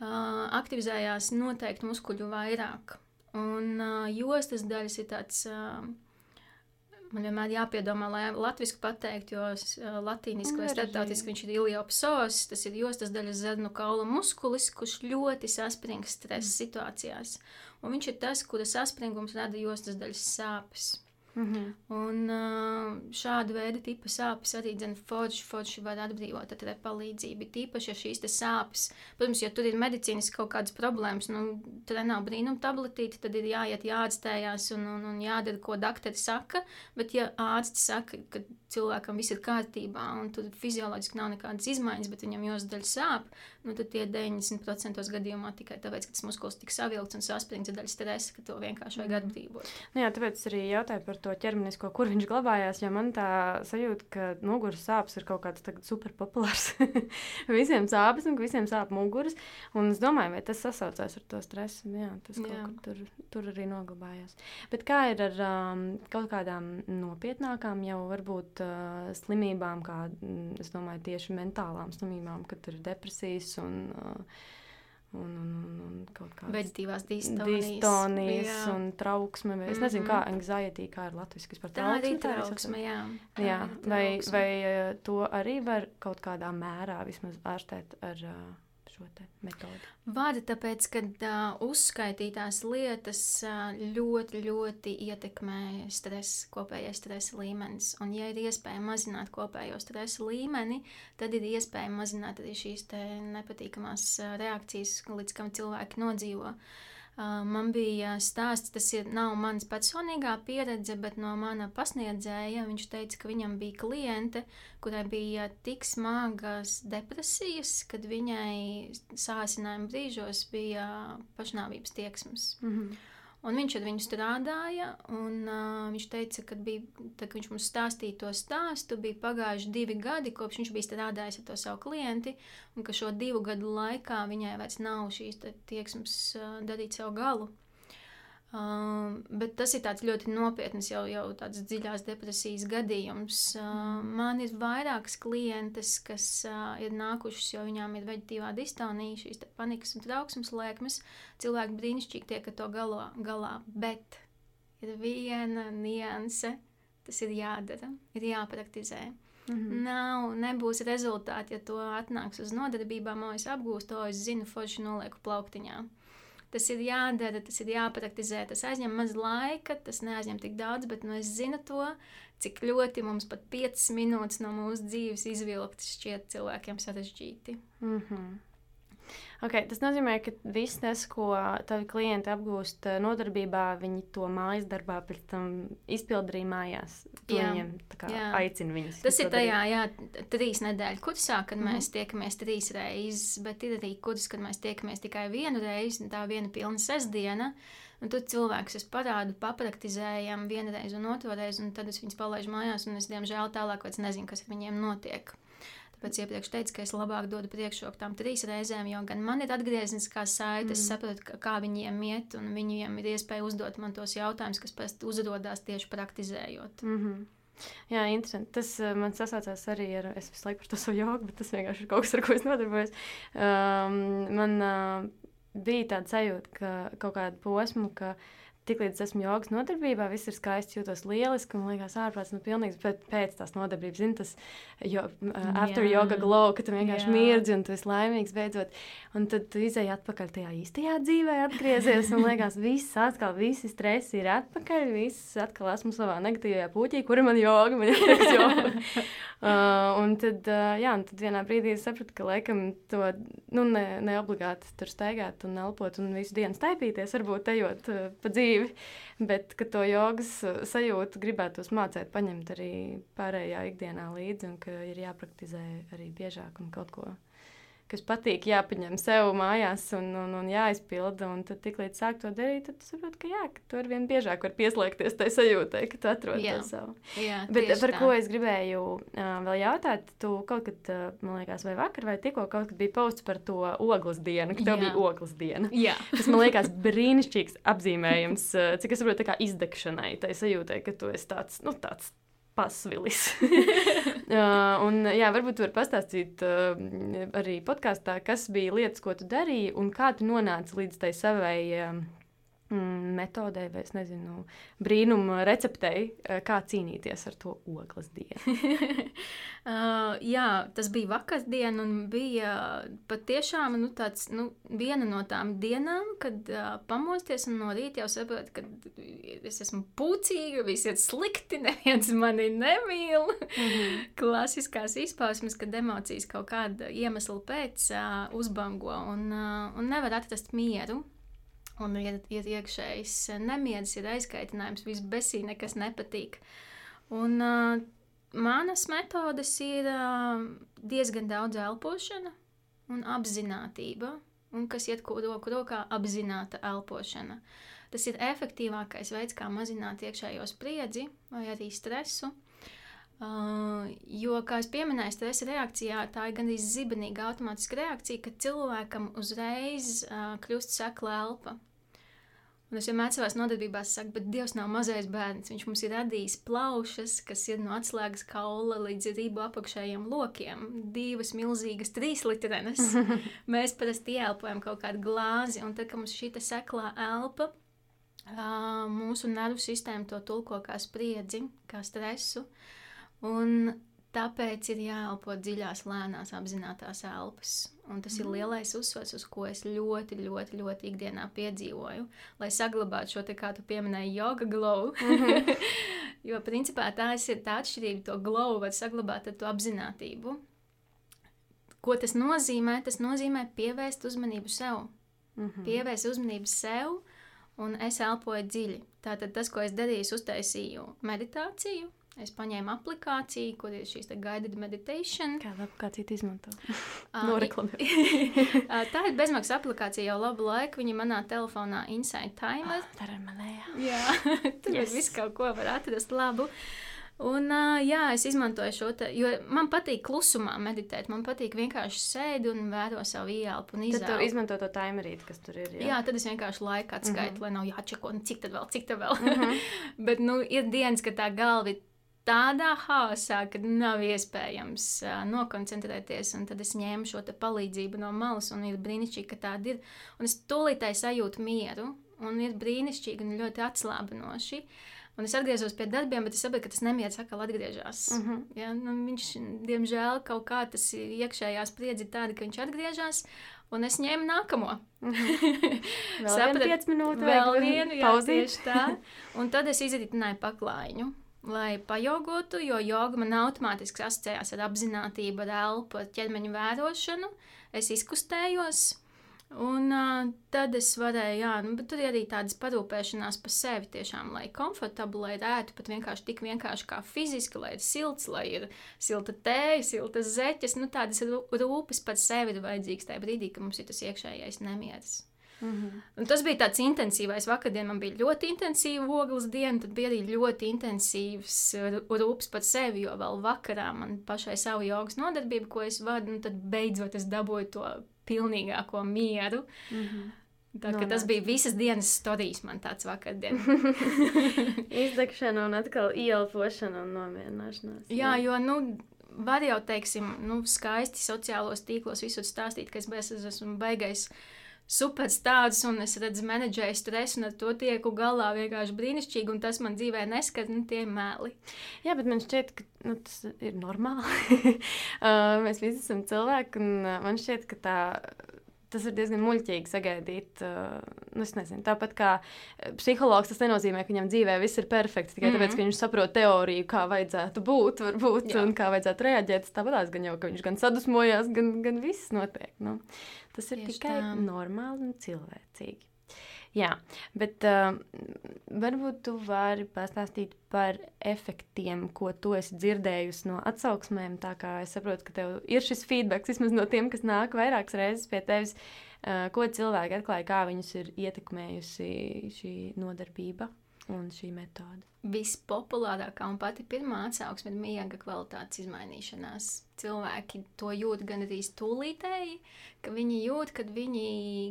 Speaker 2: aktivizējās noteikti muskuļu vairāk. Un jostas daļas ir tāds. Man vienmēr jāpiedomā, lai latviešu pateiktu, jo latīniski vai starptautiski viņš ir iliopsos, tas ir jostas daļas zarnu kaula muskulis, kurš ļoti saspringst stresa situācijās. Un viņš ir tas, kura saspringums rada jostas daļas sāpes. Mm -hmm. Un uh, šāda veida tipa sāpes arī forši, forši var atbrīvot ar palīdzību. Tīpaši, ja šīs sāpes, protams, ja tur ir medicīniski kaut kādas problēmas, nu, tad nav brīnuma tabletīte, tad ir jāiet, jāatstājās un, un, un jādara, ko doktori saka. Bet, ja ārsts saka, ka cilvēkam viss ir kārtībā un tur fizioloģiski nav nekādas izmaiņas, bet viņam josdaļa sāp, nu, tad tie 90% gadījumā tikai tāpēc, ka tas muskulis tik savilkts un saspringts daļa stresa, ka to vienkārši vajag mhm. atbrīvot.
Speaker 1: Nu, jā, tāpēc arī jautāju par to ķermenisko, kur viņš glabājās. Jo man tā sajūta, ka muguras sāpes ir kaut kāds super populārs. visiem sāpes un visiem sāp muguras. Un es domāju, vai tas sasaucās ar to stresu. Jā, tas jā. Tur, tur arī noglabājās. Bet kā ir ar um, kaut kādām nopietnākām, jau varbūt uh, slimībām, kā mm, es domāju, tieši mentālām slimībām, kad ir depresijas un. Uh, un, un, un, un kaut kādas
Speaker 2: veģetīvās distonijas,
Speaker 1: distonijas un trauksme. Vai, es mm -hmm. nezinu, kā anxiety, kā ir latviski par
Speaker 2: trauksmi. Tā ir trauksme, jā.
Speaker 1: Tā jā. Vai, vai eh, to arī var kaut kādā mērā vismaz ārstēt ar uh, šo metodi?
Speaker 2: Vada, tāpēc, ka uh, uzskaitītās lietas uh, ļoti, ļoti ietekmē stresa, kopējais stresa līmenis. Un, ja ir iespēja mazināt kopējo stresa līmeni, tad ir iespēja mazināt arī šīs nepatīkamās reakcijas, līdz kam cilvēki nodzīvo. Uh, Man bija stāsts, tas ir, nav mans personīgā pieredze, bet no mana pasniedzēja. Viņš teica, ka viņam bija kliente, kurai bija tik smagas depresijas, kad viņai sācinājuma brīžos bija pašnāvības tieksmes. Mm -hmm. Un viņš ar viņu strādāja, un uh, viņš teica, ka bija, tad, kad viņš mums stāstīja to stāstu, bija pagājuši divi gadi, kopš viņš bija strādājis ar to savu klienti, un ka šo divu gadu laikā viņai vairs nav šīs tieksmes uh, darīt savu galu. Uh, bet tas ir ļoti nopietns, jau, jau tāds dziļās depresijas gadījums. Uh, man ir vairākas klientes, kas uh, ir nākušas, jo viņām ir veģetīvā distonija, šīs panikas un trauksmes lēkmes. Cilvēki brīnišķīgi tiek ar to galo, galā, bet ir viena nianse, tas ir jādara, ir jāpraktizē. Mm -hmm. Nav, nebūs rezultāti, ja to atnāks uz nodarbībām, o es apgūstu, to es zinu, forši nolieku plauktiņā. Tas ir jādara, tas ir jāpraktizē. Tas aizņem maz laika, tas neaizņem tik daudz, bet nu, es zinu to, cik ļoti mums pat 5 minūtes no mūsu dzīves izvilkt šķiet cilvēkiem sarežģīti.
Speaker 1: Mm -hmm. Okay, tas nozīmē, ka viss tas, ko tavi klienti apgūst eh, nodarbībā, viņi to mājas darbā pēc tam izpildīja arī mājās. Jā, viņiem aicina viņus.
Speaker 2: Tas ir tajā, jā, trīs nedēļu kursā, kad mm -hmm. mēs tiekamies trīs reizes, bet ir arī kurs, kad mēs tiekamies tikai vienu reizi, tā viena pilna sestdiena. Un tad cilvēks es parādu, papraktizējam vienreiz un otru reizi, un tad es viņus palaidu mājās, un es diemžēl tālāk vairs nezinu, kas ar viņiem notiek. Tāpēc iepriekš teicu, ka es labāk dodu priekšroku tām trīs reizēm, jo gan man ir atgriezniskā saite, mm. es saprotu, kā viņiem iet, un viņiem ir iespēja uzdot man tos jautājumus, kas pēc tam uzrodās tieši praktizējot.
Speaker 1: Mm -hmm. Jā, interesanti. Tas uh, man sasaucās arī ar, es visu laiku par to savu jogu, bet tas vienkārši ir kaut kas, ar ko es nodarbojos. Um, man uh, bija tāda sajūta, ka kaut kādu posmu, ka uh, tiklīdz esmu jogas nodarbībā, viss ir skaisti, jūtos lieliski un liekas, ārprāts, nu, pilnīgs. Bet pēc tās nodarbības, zini, tas jo, uh, after Jā. yoga glow, ka tu vienkārši Jā. mirdzi un tu esi laimīgs beidzot. Un tad tu izēji atpakaļ tajā īstajā dzīvē, atgriezies un liekas, viss atkal, visi stresi ir atpakaļ, viss atkal esmu savā negatīvajā puķī, kur man joga, man ir joga. uh, un tad, uh, jā, un tad vienā brīdī es sapratu, ka laikam to, nu, ne, ne obligāti tur staigāt un elpot un visu dienu staipīties, varbūt ejot uh, pa dzīvi dzīvi, bet to jogas uh, sajūtu gribētos mācīt, paņemt arī pārējā ikdienā līdzi, un ka ir jāpraktizē arī biežāk un kaut ko kas patīk, jāpaņem sev mājās un, un, un jāizpilda. Un tad, tiklīdz sāk to darīt, tad saproti, ka jā, ka tu ar vien biežāk vari pieslēgties tai sajūtai, ka tu atrod
Speaker 2: Jā.
Speaker 1: to savu.
Speaker 2: Jā,
Speaker 1: Bet par
Speaker 2: tā.
Speaker 1: ko es gribēju uh, vēl jautāt, tu kaut kad, uh, man liekas, vai vakar, vai tikko kaut kad bija posts par to ogles dienu, ka tev
Speaker 2: Jā.
Speaker 1: bija ogles diena.
Speaker 2: Jā.
Speaker 1: Tas man liekas brīnišķīgs apzīmējums, uh, cik es saprotu, tā kā izdegšanai, tai sajūtai, ka tu esi tāds, nu, tāds pasvilis. uh, un, jā, varbūt tu vari pastāstīt uh, arī podkāstā, kas bija lietas, ko tu darīji un kā tu nonāci līdz tai savai. Uh, metodei, vai es nezinu, brīnuma receptei, uh, kā cīnīties ar to ogles dienu.
Speaker 2: uh, jā, tas bija vakardiena, un bija patiešām nu, tāds, nu, viena no tām dienām, kad uh, pamosties un no rīta jau saprotu, ka es esmu pucīga, viss ir slikti, neviens mani nemīl. Klasiskās izpausmes, kad emocijas kaut kāda iemesla pēc uh, uzbango un, uh, un nevar atrast mieru. Un ir, ir iekšējs nemieris, ir aizkaitinājums, viss besī, nekas nepatīk. Un uh, manas metodes ir uh, diezgan daudz elpošana un apziņotība, un kas iet roku rokā apzināta elpošana. Tas ir efektīvākais veids, kā mazināt iekšējo spriedzi vai arī stresu. Uh, jo, kā jau minēju, stresa reakcijā tā ir gandrīz zibenīga automātiska reakcija, ka cilvēkam uzreiz uh, kļūst sekla elpa. Un es vienmēr savā nodarbībā saku, bet Dievs nav mazais bērns. Viņš mums ir radījis plaušas, kas ir no atslēgas kaula līdz rību apakšējiem lokiem. Divas milzīgas, trīs litrenes. Mēs parasti ieelpojam kaut kādu glāzi, un tad, kad mums šī seklā elpa, mūsu nervu sistēma to tulko kā spriedzi, kā stresu. Un tāpēc ir jāelpo dziļās, lēnās, apzinātās elpas. Un tas mm. ir lielais uzsvars, uz ko es ļoti, ļoti, ļoti ikdienā piedzīvoju, lai saglabātu šo te, kā tu pieminēji, yoga glow. Mm -hmm. jo, principā, tā ir tā atšķirība. To glow var saglabāt ar to apziņotību. Ko tas nozīmē? Tas nozīmē pievērst uzmanību sev. Mm -hmm. Pievērst uzmanību sev, un es elpoju dziļi. Tātad tas, ko es darīju, uztaisīju meditāciju. Es paņēmu aplikāciju, kur ir šīs guided meditation.
Speaker 1: Kāda aplikācija tu izmanto?
Speaker 2: Ā,
Speaker 1: Noreklamē.
Speaker 2: Ā, Tā ir bezmaksas aplikācija jau labu laiku. Viņa manā telefonā Inside Timer.
Speaker 1: Tā ir manējā.
Speaker 2: Jā, tur yes. Viss kaut ko var atrast labu. Un, jā, es izmantoju šo te, jo man patīk klusumā meditēt. Man patīk vienkārši sēdi un vēro savu ieelpu un
Speaker 1: Tad tu izmanto to timerīti, kas tur ir.
Speaker 2: Jā. jā, tad es vienkārši laiku atskaitu, mm -hmm. lai nav jāčeko, nu, cik tad vēl, cik tad vēl. Mm -hmm. Bet, nu, ir dienas, kad tā galva ir tādā haosā, ka nav iespējams uh, nokoncentrēties. Un tad es ņēmu šo palīdzību no malas, un ir brīnišķīgi, ka tāda ir. Un es tūlītēji sajūtu mieru, un ir brīnišķīgi un ļoti atslābinoši. Un es atgriezos pie darbiem, bet es saprotu, ka tas nemieris atkal atgriežas.
Speaker 1: Mm -hmm.
Speaker 2: Ja, nu, viņš, diemžēl, kaut kā tas ir iekšējā spriedzi tāda, ka viņš atgriežas, un es ņēmu nākamo.
Speaker 1: Mm -hmm. Vēl
Speaker 2: Saprat-
Speaker 1: vienu 5 minūtes.
Speaker 2: Vēl vienu, tieši tā. Un tad es izritināju paklājiņu. Lai pajogotu, jo joga man automātiski asociējās ar apziņotību, ar elpu, ar ķermeņa vērošanu. Es izkustējos, un uh, tad es varēju, jā, nu, tur ir arī tādas parūpēšanās par sevi, tiešām, lai komfortabli, lai ētu pat vienkārši tik vienkārši kā fiziski, lai ir silts, lai ir silta tēja, siltas zeķes. Nu, tādas rū- rūpes par sevi ir vajadzīgas tajā brīdī, kad mums ir tas iekšējais nemieris.
Speaker 1: Mm -hmm.
Speaker 2: Un tas bija tāds intensīvs. Vakardien man bija ļoti intensīva ogles diena, tad bija arī ļoti intensīvs uh, rūpes par sevi, jo vēl vakarā man pašai savu jogas nodarbību, ko es vadu, un tad beidzot es dabūju to pilnīgāko mieru.
Speaker 1: Mm -hmm.
Speaker 2: Tā, no, tas bija visas dienas stāstījis man tāds vakardien.
Speaker 1: Izdegšana un atkal ielpošana un nomierināšanās.
Speaker 2: Jā, jo, nu, var jau, teiksim, nu, skaisti sociālos tīklos visur stāstīt, ka es bez- es superstāsts un es redzu menedžēju stresu un ar to tieku galā vienkārši brīnišķīgi, un tas man dzīvē neskar, nu, tie ir meli.
Speaker 1: Jā, bet man šķiet, ka nu, tas ir normāli. uh, mēs visi esam cilvēki, un uh, man šķiet, ka tā. Tas ir diezgan muļķīgi sagaidīt. Uh, nu, nezinu, tāpat kā uh, psihologs, tas nenozīmē, ka viņam dzīvē viss ir perfekts tikai mm -hmm. tāpēc, ka viņš saprot teoriju, kā vajadzētu būt, varbūt,
Speaker 2: Jā.
Speaker 1: un kā vajadzētu reaģēt. Tāpat gan jau, ka viņš gan sadusmojās, gan, gan viss notiek. Nu, tas ir
Speaker 2: Tieši
Speaker 1: tikai
Speaker 2: tā.
Speaker 1: normāli un cilvēcīgi. Jā, bet uh, varbūt tu vari pastāstīt par efektiem, ko tu esi dzirdējusi no atsauksmēm. Tā kā es saprotu, ka tev ir šis feedback, vismaz no tiem, kas nāk vairākas reizes pie tevis, uh, ko cilvēki atklāja, kā viņus ir ietekmējusi šī nodarbība un šī metode?
Speaker 2: Vispopulārākā un pati pirmā atsauksme ir miega kvalitātes izmainīšanās. Cilvēki to jūt gan arī tūlītēji, ka viņi jūt, ka viņi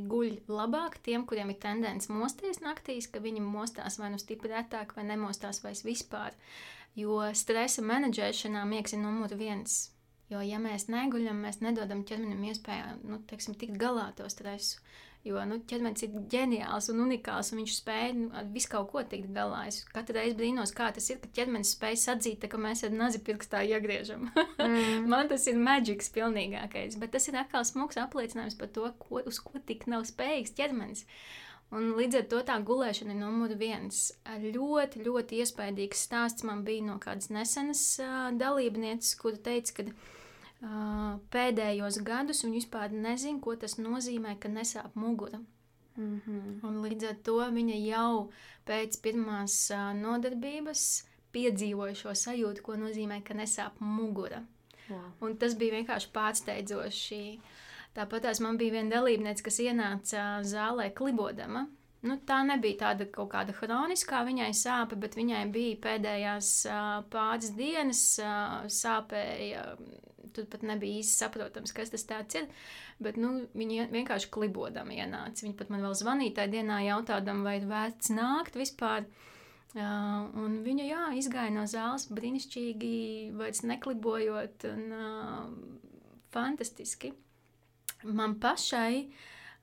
Speaker 2: guļ labāk. Tiem, kuriem ir tendence mosties naktīs, ka viņi mostās vai nu stipri retāk, vai nemostās vairs vispār. Jo stresa menedžēšanā miegs ir numur viens. Jo, ja mēs neguļam, mēs nedodam ķermenim iespēju nu, teiksim, tikt galā ar to stresu. Jo nu, ķermenis ir ģeniāls un unikāls, un viņš spēj nu, ar visu kaut ko tikt galā. Es katru reizi brīnos, kā tas ir, ka ķermenis spēj atzīt, ka mēs ar nazi pirkstā iegriežam. mm. Man tas ir maģiks pilnīgākais, bet tas ir atkal smags apliecinājums par to, ko, uz ko tik nav spējīgs ķermenis. Un līdz ar to tā gulēšana ir numur viens. Ļoti, ļoti iespaidīgs stāsts man bija no kādas nesenas uh, dalībnieces, kura teica, ka uh, pēdējos gadus viņa vispār nezina, ko tas nozīmē, ka nesāp mugura. Mm -hmm. Un līdz ar to viņa jau pēc pirmās nodarbības piedzīvoja šo sajūtu, ko nozīmē, ka nesāp mugura. Wow. Un tas bija vienkārši pārsteidzoši. Tāpat man bija viena dalībniece, kas ienāca zālē klibodama. Nu, tā nebija tāda kaut kāda hroniskā viņai sāpe, bet viņai bija pēdējās pāris dienas sāpēja tur pat nebija īsti saprotams, kas tas ir. Bet nu, viņi vienkārši klibodam ienāca. Viņi pat man vēl zvanīja tajā dienā, jautājot, vai ir vērts nākt vispār. Uh, un viņa jā, izgāja no zāles brīnišķīgi, vairs neklibojot, un uh, fantastiski. Man pašai,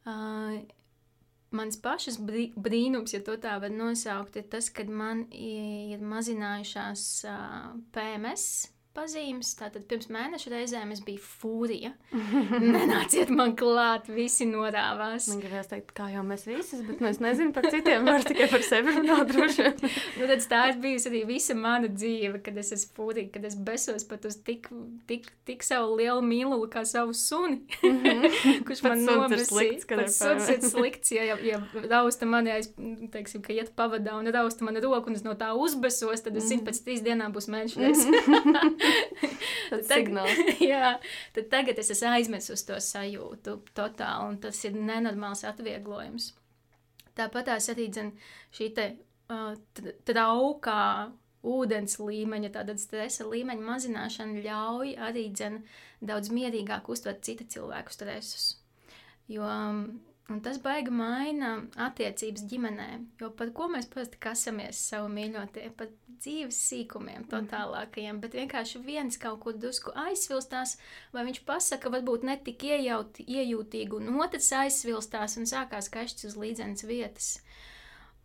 Speaker 2: uh, mans pašas brī, brīnums, ja tā var nosaukt, ir tas, kad man ir mazinājušās uh, PMS pazīmes. Tātad pirms mēneša reizēm es biju fūrija. Nenāciet man klāt, visi norāvās.
Speaker 1: Man gribējās teikt, kā jau mēs visas, bet nu, es nezinu par citiem, var tikai par sevi runāt droši
Speaker 2: nu, tad tā ir bijusi arī visa mana dzīve, kad es esmu fūrija, kad es besos pat uz tik, tik, tik savu lielu mīlulu kā savu suni, -hmm. kurš man nomasīja. Pats suns ir slikts, ja, ja, ja rausta mani, ja es, teiksim, ka iet pavadā un rausta mani roku un es no tā uzbesos, tad es zinu, pēc trīs dienām būs mēnešreiz.
Speaker 1: Tas signāls.
Speaker 2: jā, tad tagad es esmu aizmirsis to sajūtu totāli, un tas ir nenormāls atvieglojums. Tāpat arī dzen, šī te, uh, traukā ūdens līmeņa, tāda stresa līmeņa mazināšana ļauj arī dzen, daudz mierīgāk uztvert cita cilvēku stresus. Jo um, Un tas baigi maina attiecības ģimenē. Jo par ko mēs parasti kasamies savu mīļotie, par dzīves sīkumiem, mhm. totālākajiem, bet vienkārši viens kaut kur drusku aizsvilstās, vai viņš pasaka, varbūt ne tik iejauti, iejūtīgi, un otrs aizsvilstās un sākās kašķis uz līdzenas vietas.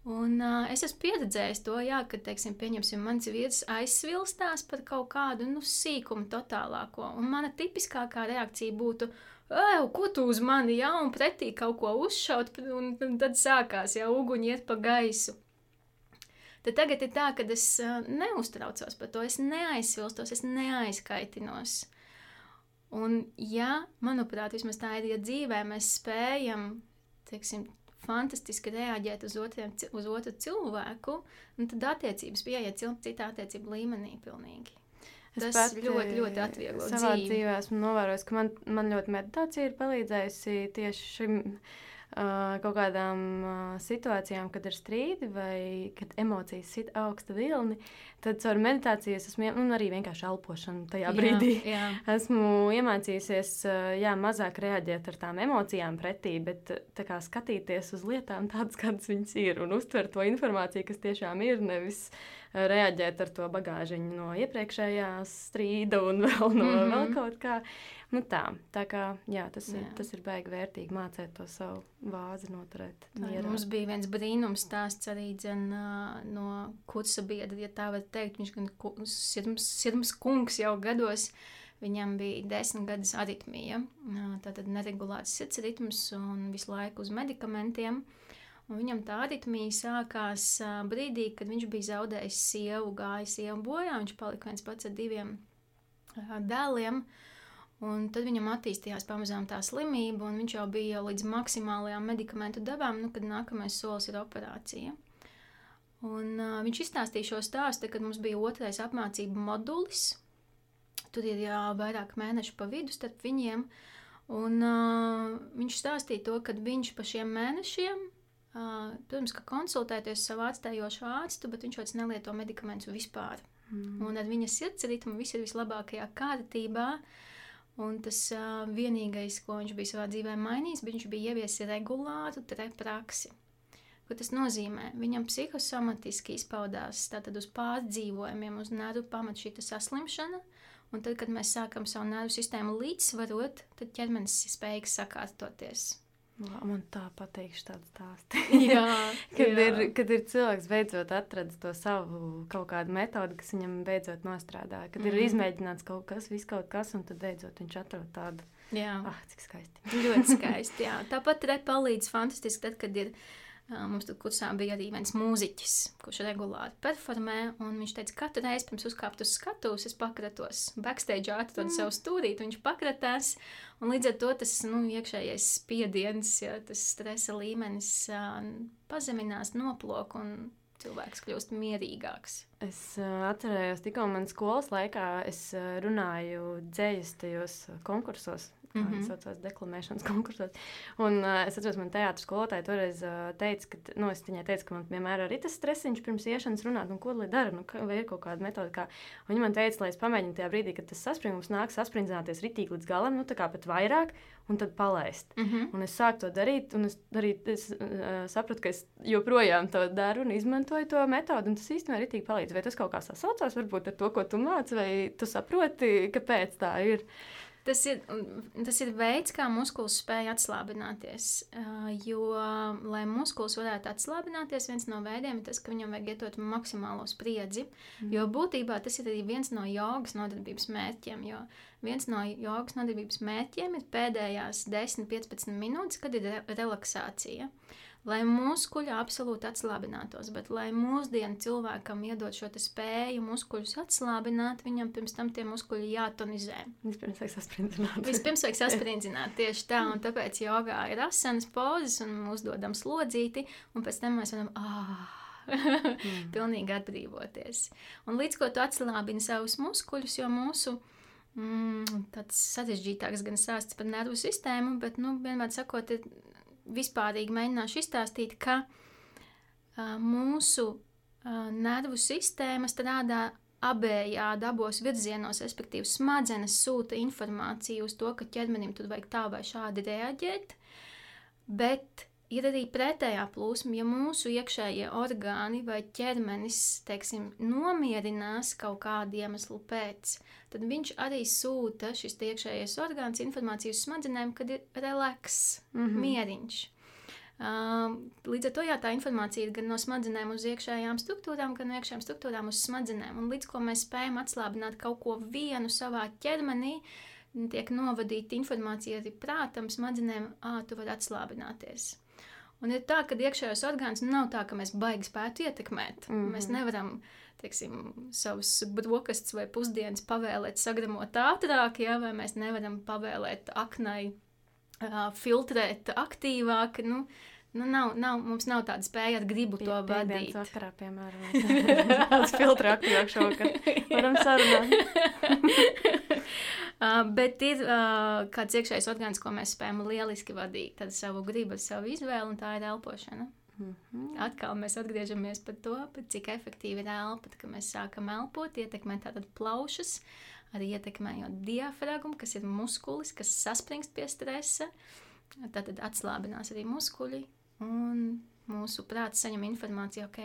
Speaker 2: Un uh, es esmu pieredzējis to, jā, ka, teiksim, pieņemsim, mans vīrs aizsvilstās par kaut kādu nu, sīkumu totālāko. Un mana tipiskākā reakcija būtu, ko tu uz mani jau un pretī kaut ko uzšaut, un, tad sākās jau uguņi iet pa gaisu. Tad tagad ir tā, ka es neuztraucos par to, es neaizsvilstos, es neaizkaitinos. Un, ja, manuprāt, vismaz tā ir, ja dzīvē mēs spējam, teiksim, fantastiski reaģēt uz, otriem, uz otru cilvēku, tad attiecības pieiet citā attiecību līmenī pilnīgi. Es tas pat, ļoti, ļoti atvieglo
Speaker 1: savā dzīvi. dzīvē. Esmu novērojis, ka man, man ļoti meditācija ir palīdzējusi tieši šim kaut kādām uh, situācijām, kad ir strīdi vai kad emocijas sit augsta vilni. Tad caur meditāciju es esmu, un arī vienkārši elpošanu tajā brīdī. Jā, jā. Esmu iemācījusies uh, jā, mazāk reaģēt ar tām emocijām pretī, bet kā, skatīties uz lietām tādas, kādas viņas ir, un uztvert to informāciju, kas tiešām ir, nevis uh, reaģēt ar to bagāžiņu no iepriekšējā strīda un vēl no mm -hmm. vēl kaut kā. Nu tā, tā kā, jā, tas, jā. Ir, tas ir baigi vērtīgi mācīt to savu vāzi noturēt.
Speaker 2: Tā, mums bija viens brīnums stāsts arī dzen, no kursa biedra, ja tā var teikt. Viņš gan sirms, sirms kungs jau gados. Viņam bija desmit gadus aritmija, tātad neregulēts sirds ritms un visu laiku uz medikamentiem. Uh, Un viņam tā aritmija sākās brīdī, kad viņš bija zaudējis sievu, gājis sievu bojā. Viņš palika viens pats ar diviem dēliem. Un tad viņam attīstījās pamazām tā slimība, un viņš jau bija līdz maksimālajām medikamentu devām, nu, kad nākamais solis ir operācija. Un, uh, viņš izstāstīja šo stāstu, kad mums bija otrais apmācību modulis. Tur ir jā, vairāk mēnešu pa vidu starp viņiem. Un, uh, viņš stāstīja to, ka viņš pa šiem mēnešiem, uh, protams, ka konsultēties savu ārstējošo ārstu, bet viņš vairs nelieto medikamentus vispār. Mm. Un ar viņa sirdsritmu viss ir vislabākajā kārtībā. Uh, Un tas uh, vienīgais, ko viņš bija savā dzīvē mainījis, bija, viņš bija ieviesis regulāru praksi. Ko tas nozīmē? Viņam psihosomatiski izpaudās tātad uz pārdzīvojumiem, uz nervu pamatu šī saslimšana. Un tad, kad mēs sākam savu nervu sistēmu līdzsvarot, tad ķermenis spējīgs sakārtoties.
Speaker 1: Man tā patīk tādu stāstu.
Speaker 2: jā,
Speaker 1: kad,
Speaker 2: jā.
Speaker 1: Ir, kad ir cilvēks beidzot atradis to savu kaut kādu metodi, kas viņam beidzot nostrādā. Kad mm. ir izmēģināts kaut kas, viss kaut kas, un tad beidzot viņš atrod tādu.
Speaker 2: Jā,
Speaker 1: ah, cik skaisti.
Speaker 2: ļoti skaisti. Jā. Tāpat arī palīdz fantastiski, tad, kad ir Mums tur kursā bija arī viens mūziķis, kurš regulāri performē. Viņš teica, ka katru reizi pirms uzkāpt uz skatuves, es pakratos backstage, atradu mm. savu stūrīti, viņš pakratās. Līdz ar to tas nu, iekšējais spiediens, ja, tas stresa līmenis pazeminās, noplok un cilvēks kļūst mierīgāks.
Speaker 1: Es uh, atcerējos, tikko manā skolas laikā es uh, runāju dzējas tajos konkursos mm -hmm. saucās deklamēšanas konkursos. Un uh, es atceros, man teātris skolotāja toreiz uh, teica, ka, nu, es viņai teicu, ka man vienmēr arī tas stresiņš pirms iešanas runāt, nu, ko lai dara, nu, vai ir kaut kāda metode, kā. Un viņa man teica, lai es pamēģinu tajā brīdī, kad tas saspringums nāk, sasprindzināties ritīgi līdz galam, nu, tā kā pat vairāk, un tad palaist. Mm -hmm. Un es sāku to darīt, un es, darīt, es uh, sapratu, ka es joprojām to daru un izmantoju to metodi, un tas īstenībā ritīgi palīdz. Vai tas kaut kā sasaucās varbūt ar to, ko tu māci, vai tu saproti, kāpēc tā ir?
Speaker 2: Tas ir, tas ir veids, kā muskulis spēj atslābināties. Uh, jo, lai muskulis varētu atslābināties, viens no veidiem ir tas, ka viņam vajag ietot maksimālo spriedzi. Mm. Jo būtībā tas ir arī viens no jogas nodarbības mērķiem. Jo viens no jogas nodarbības mērķiem ir pēdējās 10-15 minūtes, kad ir re relaksācija. Uh, lai muskuļi absolūti atslābinātos, bet lai mūsdienu cilvēkam iedod šo spēju muskuļus atslābināt, viņam pirms tam tie muskuļi jātonizē.
Speaker 1: Vispirms vajag sasprindzināt.
Speaker 2: Vispirms vajag sasprindzināt tieši tā, un tāpēc jogā ir asanas pozas un uzdodam slodzīti, un pēc tam mēs varam, ah, mm. pilnīgi atbrīvoties. Un līdz ko tu atslābini savus muskuļus, jo mūsu mm, tāds sarežģītāks gan sāsts par nervu sistēmu, bet, nu, vienmēr sakot, ir vispārīgi mēģināšu izstāstīt, ka uh, mūsu uh, nervu sistēma strādā abējādi abos virzienos, respektīvi, smadzenes sūta informāciju uz to, ka ķermenim tur vajag tā vai šādi reaģēt, bet ir arī pretējā plūsma, ja mūsu iekšējie orgāni vai ķermenis, teiksim, nomierinās kaut kādu iemeslu pēc, tad viņš arī sūta šis iekšējais orgāns informāciju uz smadzenēm, kad ir relaks, mm -hmm. mieriņš. Uh, līdz ar to jā, tā informācija ir gan no smadzenēm uz iekšējām struktūrām, gan no iekšējām struktūrām uz smadzenēm. Un līdz ko mēs spējam atslābināt kaut ko vienu savā ķermenī, tiek novadīta informācija arī prātam, smadzenēm, ah, tu vari atslābināties. Un ir tā, ka iekšējos orgānus nav tā, ka mēs baigi spētu ietekmēt. Mm -hmm. Mēs nevaram teiksim, savus brokastis vai pusdienas pavēlēt, sagramot ātrāk, ja, vai mēs nevaram pavēlēt aknai uh, filtrēt aktīvāk. Nu, Nu, nav, nav, mums nav tāda spēja ar gribu Pie, to vadīt.
Speaker 1: Tā kā, piemēram, tāds filtrs aktīvāk šovakar. Varam sarunāt.
Speaker 2: Uh, bet ir uh, kāds iekšējs orgāns, ko mēs spējam lieliski vadīt. Tad savu gribu, savu izvēli, un tā ir elpošana. Mm -hmm. Atkal mēs atgriežamies pie to, cik efektīvi ir elpa. Kad mēs sākam elpot, ietekmē tātad plaušas, arī ietekmējot diafragmu, kas ir muskulis, kas saspringst pie stresa. Tad atslābinās arī muskuļi, un mūsu prāts saņem informāciju, ok,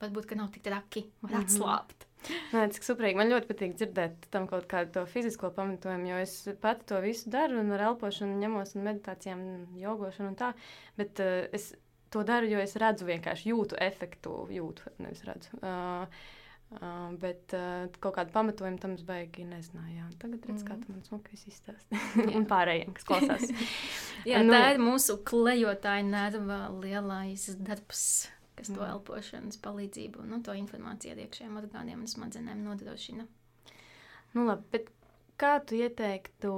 Speaker 2: varbūt nav tik traki, var mm -hmm. atslābt.
Speaker 1: Nē, cik superīgi. Man ļoti patīk dzirdēt tam kaut kādu to fizisko pamatojumu, jo es pati to visu daru un ar elpošanu ņemos un meditācijām, jogošanu un tā. Bet uh, es to daru, jo es redzu vienkārši jūtu efektu, jūtu, nevis redzu. Uh, Uh, bet uh, kaut kādu pamatojumu tam es baigi nezināju. Jā. Tagad redz, mm. kā tu man smuki viss izstāsti. un pārējiem, kas klausās.
Speaker 2: jā, nu, tā ir mūsu klejotāja nerva lielais darbs kas to mm. elpošanas palīdzību, nu, to informāciju iekšējiem orgāniem un smadzenēm nodrošina.
Speaker 1: Nu, labi, kā tu ieteiktu,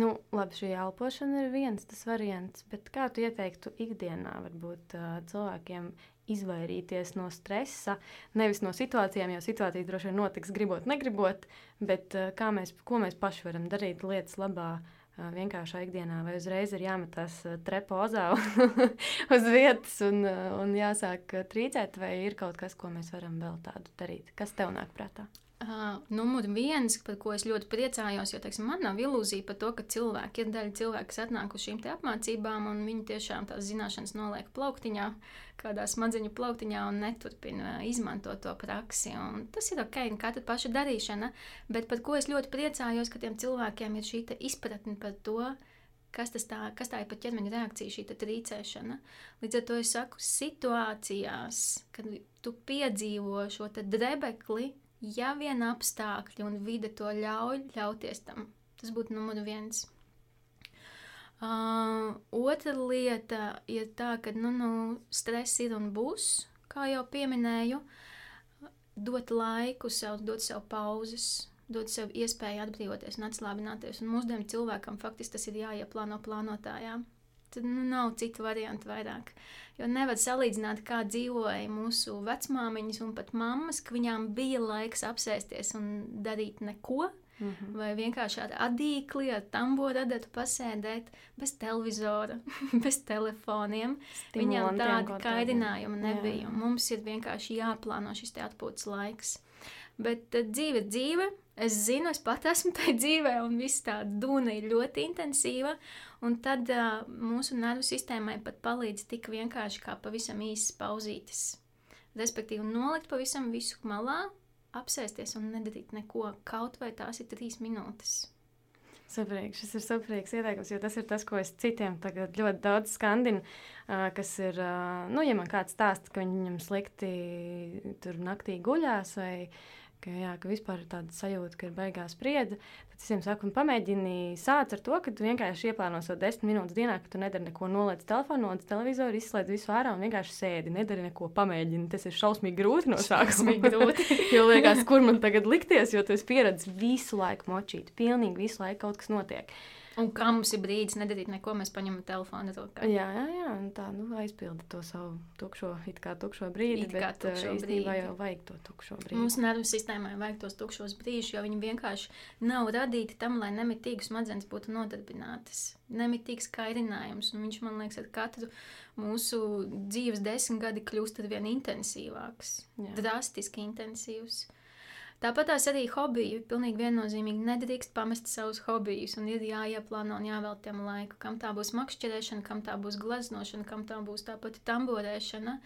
Speaker 1: nu, labi, šī elpošana ir viens tas variants, bet kā tu ieteiktu ikdienā varbūt cilvēkiem izvairīties no stresa, nevis no situācijām, jo situācijas droši vien notiks gribot, negribot, bet kā mēs, ko mēs paši varam darīt lietas labā. Uh, vienkāršā ikdienā, vai uzreiz ir jāmetās trepozā uz vietas un, un jāsāk trīcēt, vai ir kaut kas, ko mēs varam vēl tādu darīt? Kas tev nāk prātā?
Speaker 2: Uh, numur viens, par ko es ļoti priecājos, jo teiksim, man nav ilūzija par to, ka cilvēki ir daļa cilvēku, kas atnāk uz šīm apmācībām, un viņi tiešām tās zināšanas noliek plauktiņā, kādā smadzeņu plauktiņā un neturpina izmantot to praksi. Un tas ir ok, katra paša darīšana, bet par ko es ļoti priecājos, ka tiem cilvēkiem ir šī izpratne par to, kas, tā, kas tā ir par ķermeņa reakciju, šī trīcēšana. Līdz ar to es saku, situācijās, kad tu piedzīvo šo drebekli, ja vien apstākļi un vide to ļauj, ļauties tam. Tas būtu numur viens. Uh, otra lieta ir tā, ka nu, nu, stress ir un būs, kā jau pieminēju, dot laiku sev, dot sev pauzes, dot sev iespēju atbrīvoties un atslābināties. Un mūsdienu cilvēkam faktiski tas ir jāieplāno plānotājā. Tad nu, nav citu variantu vairāk. Jo nevar salīdzināt, kā dzīvoja mūsu vecmāmiņas un pat mammas, ka viņām bija laiks apsēsties un darīt neko. Mm -hmm. Vai vienkārši ar adīkli, ar tamboru adatu pasēdēt, bez televizora, bez telefoniem. Viņām tādi kaidinājumi nebija. Jā. Mums ir vienkārši jāplāno šis atpūtas laiks. Bet uh, dzīve, dzīve, es zinu, es pat esmu tajā dzīvē, un viss tā dūna ir ļoti intensīva. Un tad uh, mūsu nervu sistēmai pat palīdz tik vienkārši kā pavisam īsas pauzītes. Respektīvi, nolikt pavisam visu malā, apsēsties un nedarīt neko, kaut vai tās ir trīs minūtes.
Speaker 1: Superīgi, šis ir superīgs ieteikums, jo tas ir tas, ko es citiem tagad ļoti daudz skandinu. Kas ir, nu, ja man kāds stāsta, ka viņam slikti tur naktī guļās vai ka, jā, ka vispār ir tāda sajūta, ka ir baigās spriedze. Tad es viņiem saku, pamēģini sākt ar to, ka tu vienkārši ieplāno savu desmit minūtes dienā, ka tu nedari neko, noliec telefonu, noliec televizoru, izslēdz visu ārā un vienkārši sēdi. Nedari neko, pamēģini. Tas ir šausmīgi grūti no sākuma. jo liekas, kur man tagad likties, jo tu esi pieredzējis visu laiku močīt, pilnīgi visu laiku kaut kas notiek.
Speaker 2: Un kā mums ir brīdis nedarīt neko, mēs paņemam telefonu.
Speaker 1: Jā, jā, jā tā nu, aizpilda to savu tukšo, it kā tukšo brīdi. It bet tukšo brīdi. jau vajag to tukšo brīdi.
Speaker 2: Mūsu nervu sistēmai vajag tos tukšos brīžus, jo viņi vienkārši nav radīti tam, lai nemitīgi smadzenes būtu nodarbinātas. Nemitīgs kairinājums, un viņš man liekas, ar katru mūsu dzīves desmitgadi kļūst ar vien intensīvāks, jā. drastiski intensīvs. Tāpat tās arī hobiji. Pilnīgi viennozīmīgi nedrīkst pamest savus hobijus un ir jāieplāno un jāvēl tam laiku. Kam tā būs makšķerēšana, kam tā būs gleznošana, kam tā būs tāpat tamborēšana.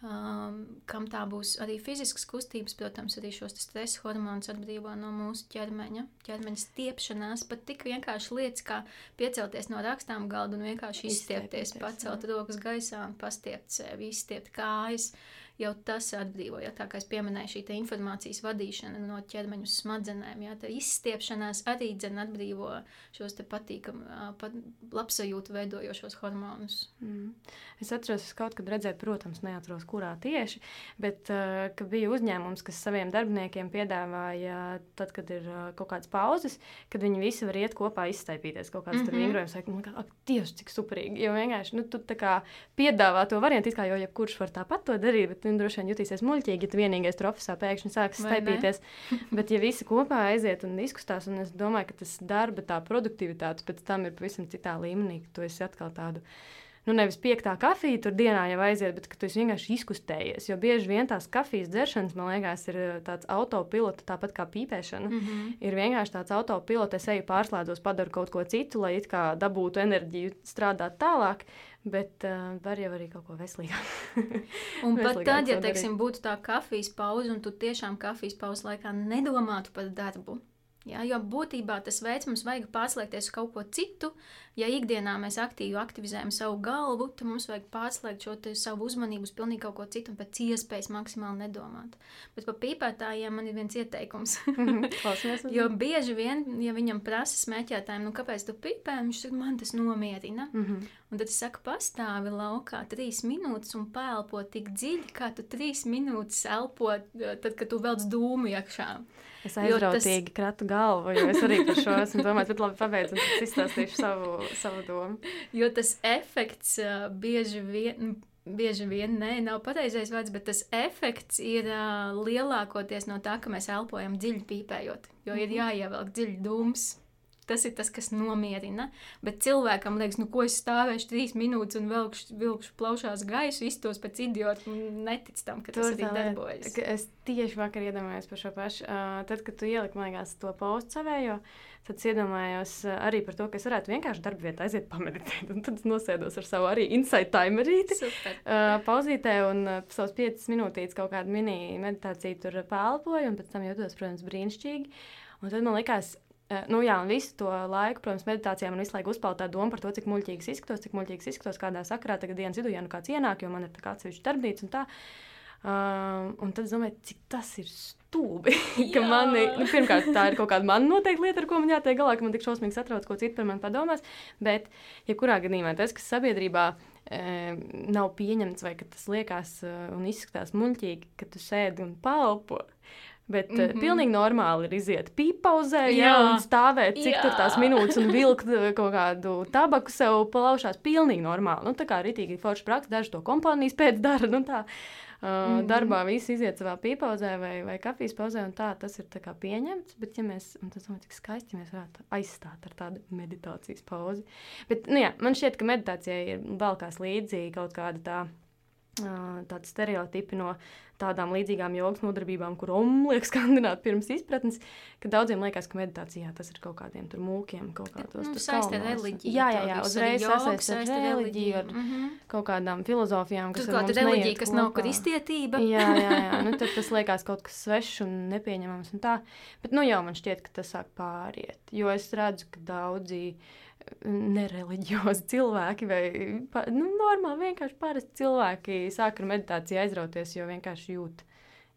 Speaker 2: Um, kam tā būs arī fiziskas kustības, protams, arī šos stresa hormonus atbrīvo no mūsu ķermeņa, ķermeņa stiepšanās. Pat tik vienkārši lietas, kā piecelties no rakstām galda un vienkārši izstiepties, pacelt rokas gaisā un pastiept sevi, izstiept kājas. Uh, jau tas atbrīvo. Ja, tā kā es pieminēju, šī informācijas vadīšana no ķermeņa uz smadzenēm, ja, izstiepšanās arī dzen atbrīvo šos patīkamus, pat labsajūtu veidojošos hormonus. Mm.
Speaker 1: Es atceros, es kaut kad redzēju, protams, neatceros, kurā tieši, bet uh, ka bija uzņēmums, kas saviem darbiniekiem piedāvāja, tad, kad ir uh, kaut kādas pauzes, kad viņi visi var iet kopā izstaipīties kaut kādas mm -hmm. vingrojums. Man kā, ak, Dievs, cik superīgi, jo vienkārši, nu, tu tā kā piedāvā to variantu, kā jau jebkurš var tāpat to darīt, bet nu, droši vien jutīsies muļķīgi, ja tu vienīgais tur oficiālā pēkšņi sāks staipīties. Bet, ja visi kopā aiziet un izkustās, un es domāju, ka tas darba, tā produktivitāte pēc tam ir pavisam citā līmenī, ka tu esi atkal tādu nu, nevis piektā kafija tur dienā jau aiziet, bet tu vienkārši izkustējies. Jo bieži vien tās kafijas dzeršanas, man liekas, ir eh, tāds autopilots, tāpat kā pīpēšana. Mm -hmm. Ir vienkārši tāds autopilots, es eju pārslēdzos, padaru kaut ko citu, lai it kā dabūtu enerģiju strādāt tālāk. Bet uh, var jau arī kaut ko veselīgāku.
Speaker 2: un pat tad, ja teiksim, būtu tā kafijas pauze, un tu tiešām kafijas pauzes laikā nedomātu par darbu, Ja, jo būtībā tas veids mums vajag pārslēgties uz kaut ko citu. Ja ikdienā mēs aktīvi aktivizējam savu galvu, tad mums vajag pārslēgt šo savu uzmanību uz pilnīgi kaut ko citu un pēc iespējas maksimāli nedomāt. Bet par pīpētājiem man ir viens ieteikums. jo bieži vien, ja viņam prasa smēķētājiem, nu kāpēc tu pīpē, viņš saka, man tas nomierina. Mm -hmm. Un tad es saku, pastāvi laukā trīs minūtes un pēlpo tik dziļi, kā tu trīs minūtes elpo, tad, kad tu velc dūmu iekšā.
Speaker 1: Es aizrautīgi tas... kratu galvu, jo es arī par šo esmu domājis, bet labi pabeidzu un tad izstāstīšu savu, savu domu.
Speaker 2: Jo tas efekts uh, bieži vien. Nu, bieži vien nē, nav pareizais vārds, bet tas efekts ir uh, lielākoties no tā, ka mēs elpojam dziļi pīpējot, jo ir mhm. jāievelk dziļi dūms tas ir tas, kas nomierina. Bet cilvēkam liekas, nu, ko es stāvēšu trīs minūtes un vilkšu, vilkšu plaušās gaisu, iztos pēc idiota un netic tam, ka tas, tas arī darbojas.
Speaker 1: Es tieši vakar iedomājos par šo pašu. Uh, tad, kad tu ieliki, man liekas, to postu savējo, tad es iedomājos arī par to, ka es varētu vienkārši darba vietā aiziet pameditēt. Un tad es nosēdos ar savu arī insight timerīti, uh, pauzītē un uh, savus 5 minūtītes kaut kādu mini meditāciju tur pālpoju, un pēc tam jūtos, protams, brīnišķīgi. Un tad man Eh, nu, jā, un visu to laiku, protams, meditācijā man visu laiku uzpeld tā doma par to, cik muļķīgs izskatos, cik muļķīgs izskatos kādā sakarā, tagad dienas vidū, ja nu kāds ienāk, jo man ir tāds atsevišķs darbnīca un tā. Uh, un tad es domāju, cik tas ir stūbi. ka mani, nu, pirmkārt, tā ir kaut kāda man noteikta lieta, ar ko man jātiek galā, ka man tik šausmīgi satrauc, ko citi par mani padomās. Bet, ja kurā gadījumā tas, kas sabiedrībā e, nav pieņemts, vai ka tas liekas uh, un izskatās muļķīgi, ka tu sēdi un palpo, Bet mm -hmm. pilnīgi normāli ir iziet pīpauzē, jā, un stāvēt cik jā. tur tās minūtes un vilkt eh, kaut kādu tabaku sev plaušās. Pilnīgi normāli. Nu, tā kā rītīgi forši praksa, daži to kompānijas pēc dara. Nu, tā. Uh, mm -hmm. Darbā viss iziet savā pīpauzē vai, vai kafijas pauzē, un tā tas ir tā pieņemts. Bet, ja mēs, un tas ir tik skaisti, ja mēs varētu aizstāt ar tādu meditācijas pauzi. Bet, nu, jā, man šķiet, ka meditācijai ir vēl kāds līdzīgi kaut kāda tā tādi stereotipi no tādām līdzīgām jogas nodarbībām, kur omliek skandināt pirms izpratnes, ka daudziem liekas, ka meditācijā tas ir kaut kādiem tur mūkiem, kaut kādos
Speaker 2: nu, saistē reliģiju.
Speaker 1: Jā, jā, jā uzreiz sasaist ar reliģiju, ar mm -hmm. kaut kādām filozofijām,
Speaker 2: kas ir reliģija, kas nav kristietība.
Speaker 1: jā, jā, jā, nu tad tas liekas kaut kas svešs un nepieņemams un tā, bet nu jau man šķiet, ka tas sāk pāriet, jo es redzu, ka daudzi nereliģiozi cilvēki vai nu, normāli vienkārši parasti cilvēki sāk ar meditāciju aizrauties, jo vienkārši jūt,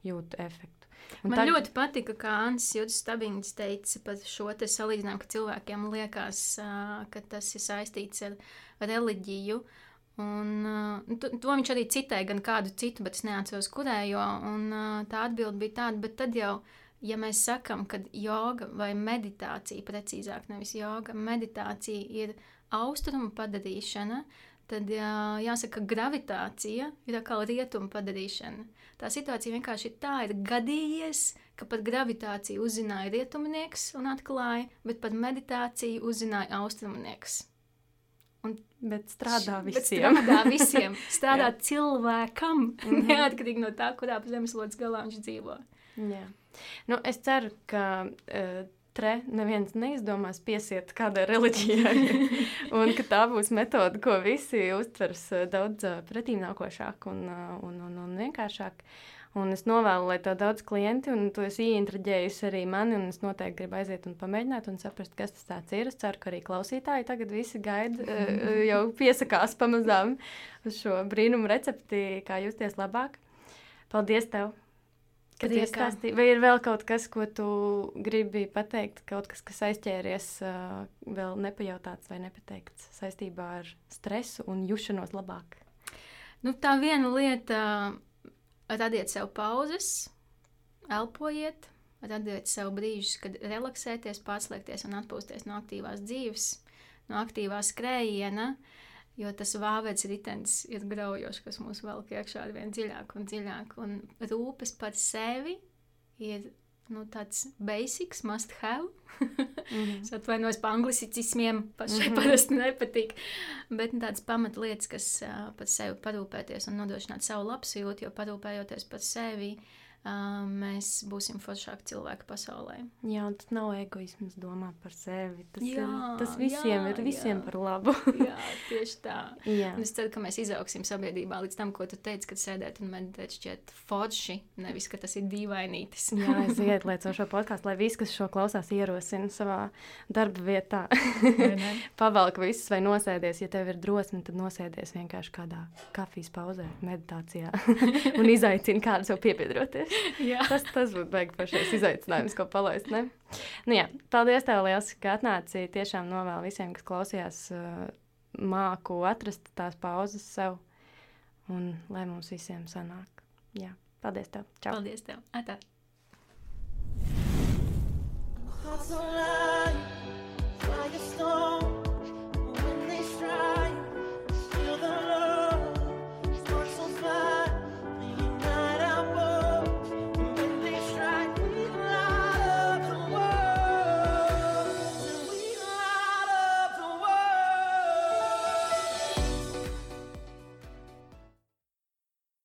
Speaker 1: jūt efektu.
Speaker 2: Un Man tā... ļoti patika, kā Ansis Juris Stabings teica par šo te salīdzinājumu, ka cilvēkiem liekas, ka tas ir saistīts ar reliģiju. Un, uh, to, to viņš arī citēja, gan kādu citu, bet es neatceros, kurējo. Un, tā atbilde bija tāda, bet tad jau ja mēs sakām, ka joga vai meditācija, precīzāk, nevis joga, meditācija ir austrumu padarīšana, tad jā, jāsaka, ka gravitācija ir atkal rietumu padarīšana. Tā situācija vienkārši ir tā, ir gadījies, ka par gravitāciju uzzināja rietumnieks un atklāja, bet par meditāciju uzzināja austrumnieks.
Speaker 1: Un, bet strādā visiem. Bet
Speaker 2: strādā visiem. Strādā cilvēkam, mhm. neatkarīgi no tā, kurā zemeslodes galā viņš dzīvo.
Speaker 1: Jā. Nu, es ceru, ka uh, tre neviens neizdomās piesiet kādai reliģijai, un ka tā būs metode, ko visi uztvers uh, daudz uh, pretīmnākošāk un, uh, un, un, un vienkāršāk. Un es novēlu, lai tev daudz klienti, un tu esi ieinteresējusi arī mani, es noteikti gribu aiziet un pamēģināt un saprast, kas tas ir. Es ceru, ka arī klausītāji tagad visi gaida, jau piesakās pamazām uz šo brīnumu recepti, kā justies labāk. Paldies tev! Vai ir vēl kaut kas, ko tu gribi pateikt, kaut kas, kas aizķēries, uh, vēl nepajautāts vai nepateikts saistībā ar stresu un jušanos labāk?
Speaker 2: Nu, tā viena lieta, radiet sev pauzes, elpojiet, radiet sev brīžus, kad relaksēties, pārslēgties un atpūsties no aktīvās dzīves, no aktīvā skrējiena. Uh, Jo tas vāvedes ritenis ir graujošs, kas mūs velk iekšā ar vien dziļāk un dziļāk. Un rūpes par sevi ir nu, tāds basics, must have. mm -hmm. es atvainojos par anglicismiem, pašai mm -hmm. parasti nepatīk. Bet nu, tādas pamatlietas, kas uh, par sevi parūpēties un nodrošināt savu labsajūtu, jo parūpējoties par sevi, uh, mēs būsim foršāki cilvēki pasaulē.
Speaker 1: Jā, un tas nav egoisms domāt par sevi. Tas, jā, ir, tas visiem jā, ir visiem jā. par labu.
Speaker 2: jā, tieši tā. Jā. Un es ceru, ka mēs izaugsim sabiedrībā līdz tam, ko tu teici, kad sēdēt un meditēt šķiet forši, nevis, ka tas ir dīvainītis.
Speaker 1: jā, es ieteicu šo podkāstu, lai visi, kas šo klausās, ierosina savā darba vietā. Pavelk visus vai nosēdies, ja tev ir drosme, tad nosēdies vienkārši kādā kafijas pauzē, meditācijā un izaicini kādu sev piebiedroties tas, tas būtu beigas pašais izaicinājums, ko palaist. Ne? Nu, jā, paldies, tev liels, ka atnāci. Tiešām novēlu visiem, kas klausījās, uh, māku atrast tās pauzes sev un lai mums visiem sanāk. Jā, paldies tev.
Speaker 2: Čau. Paldies tev. Atā.
Speaker 3: Hearts alive, firestorm.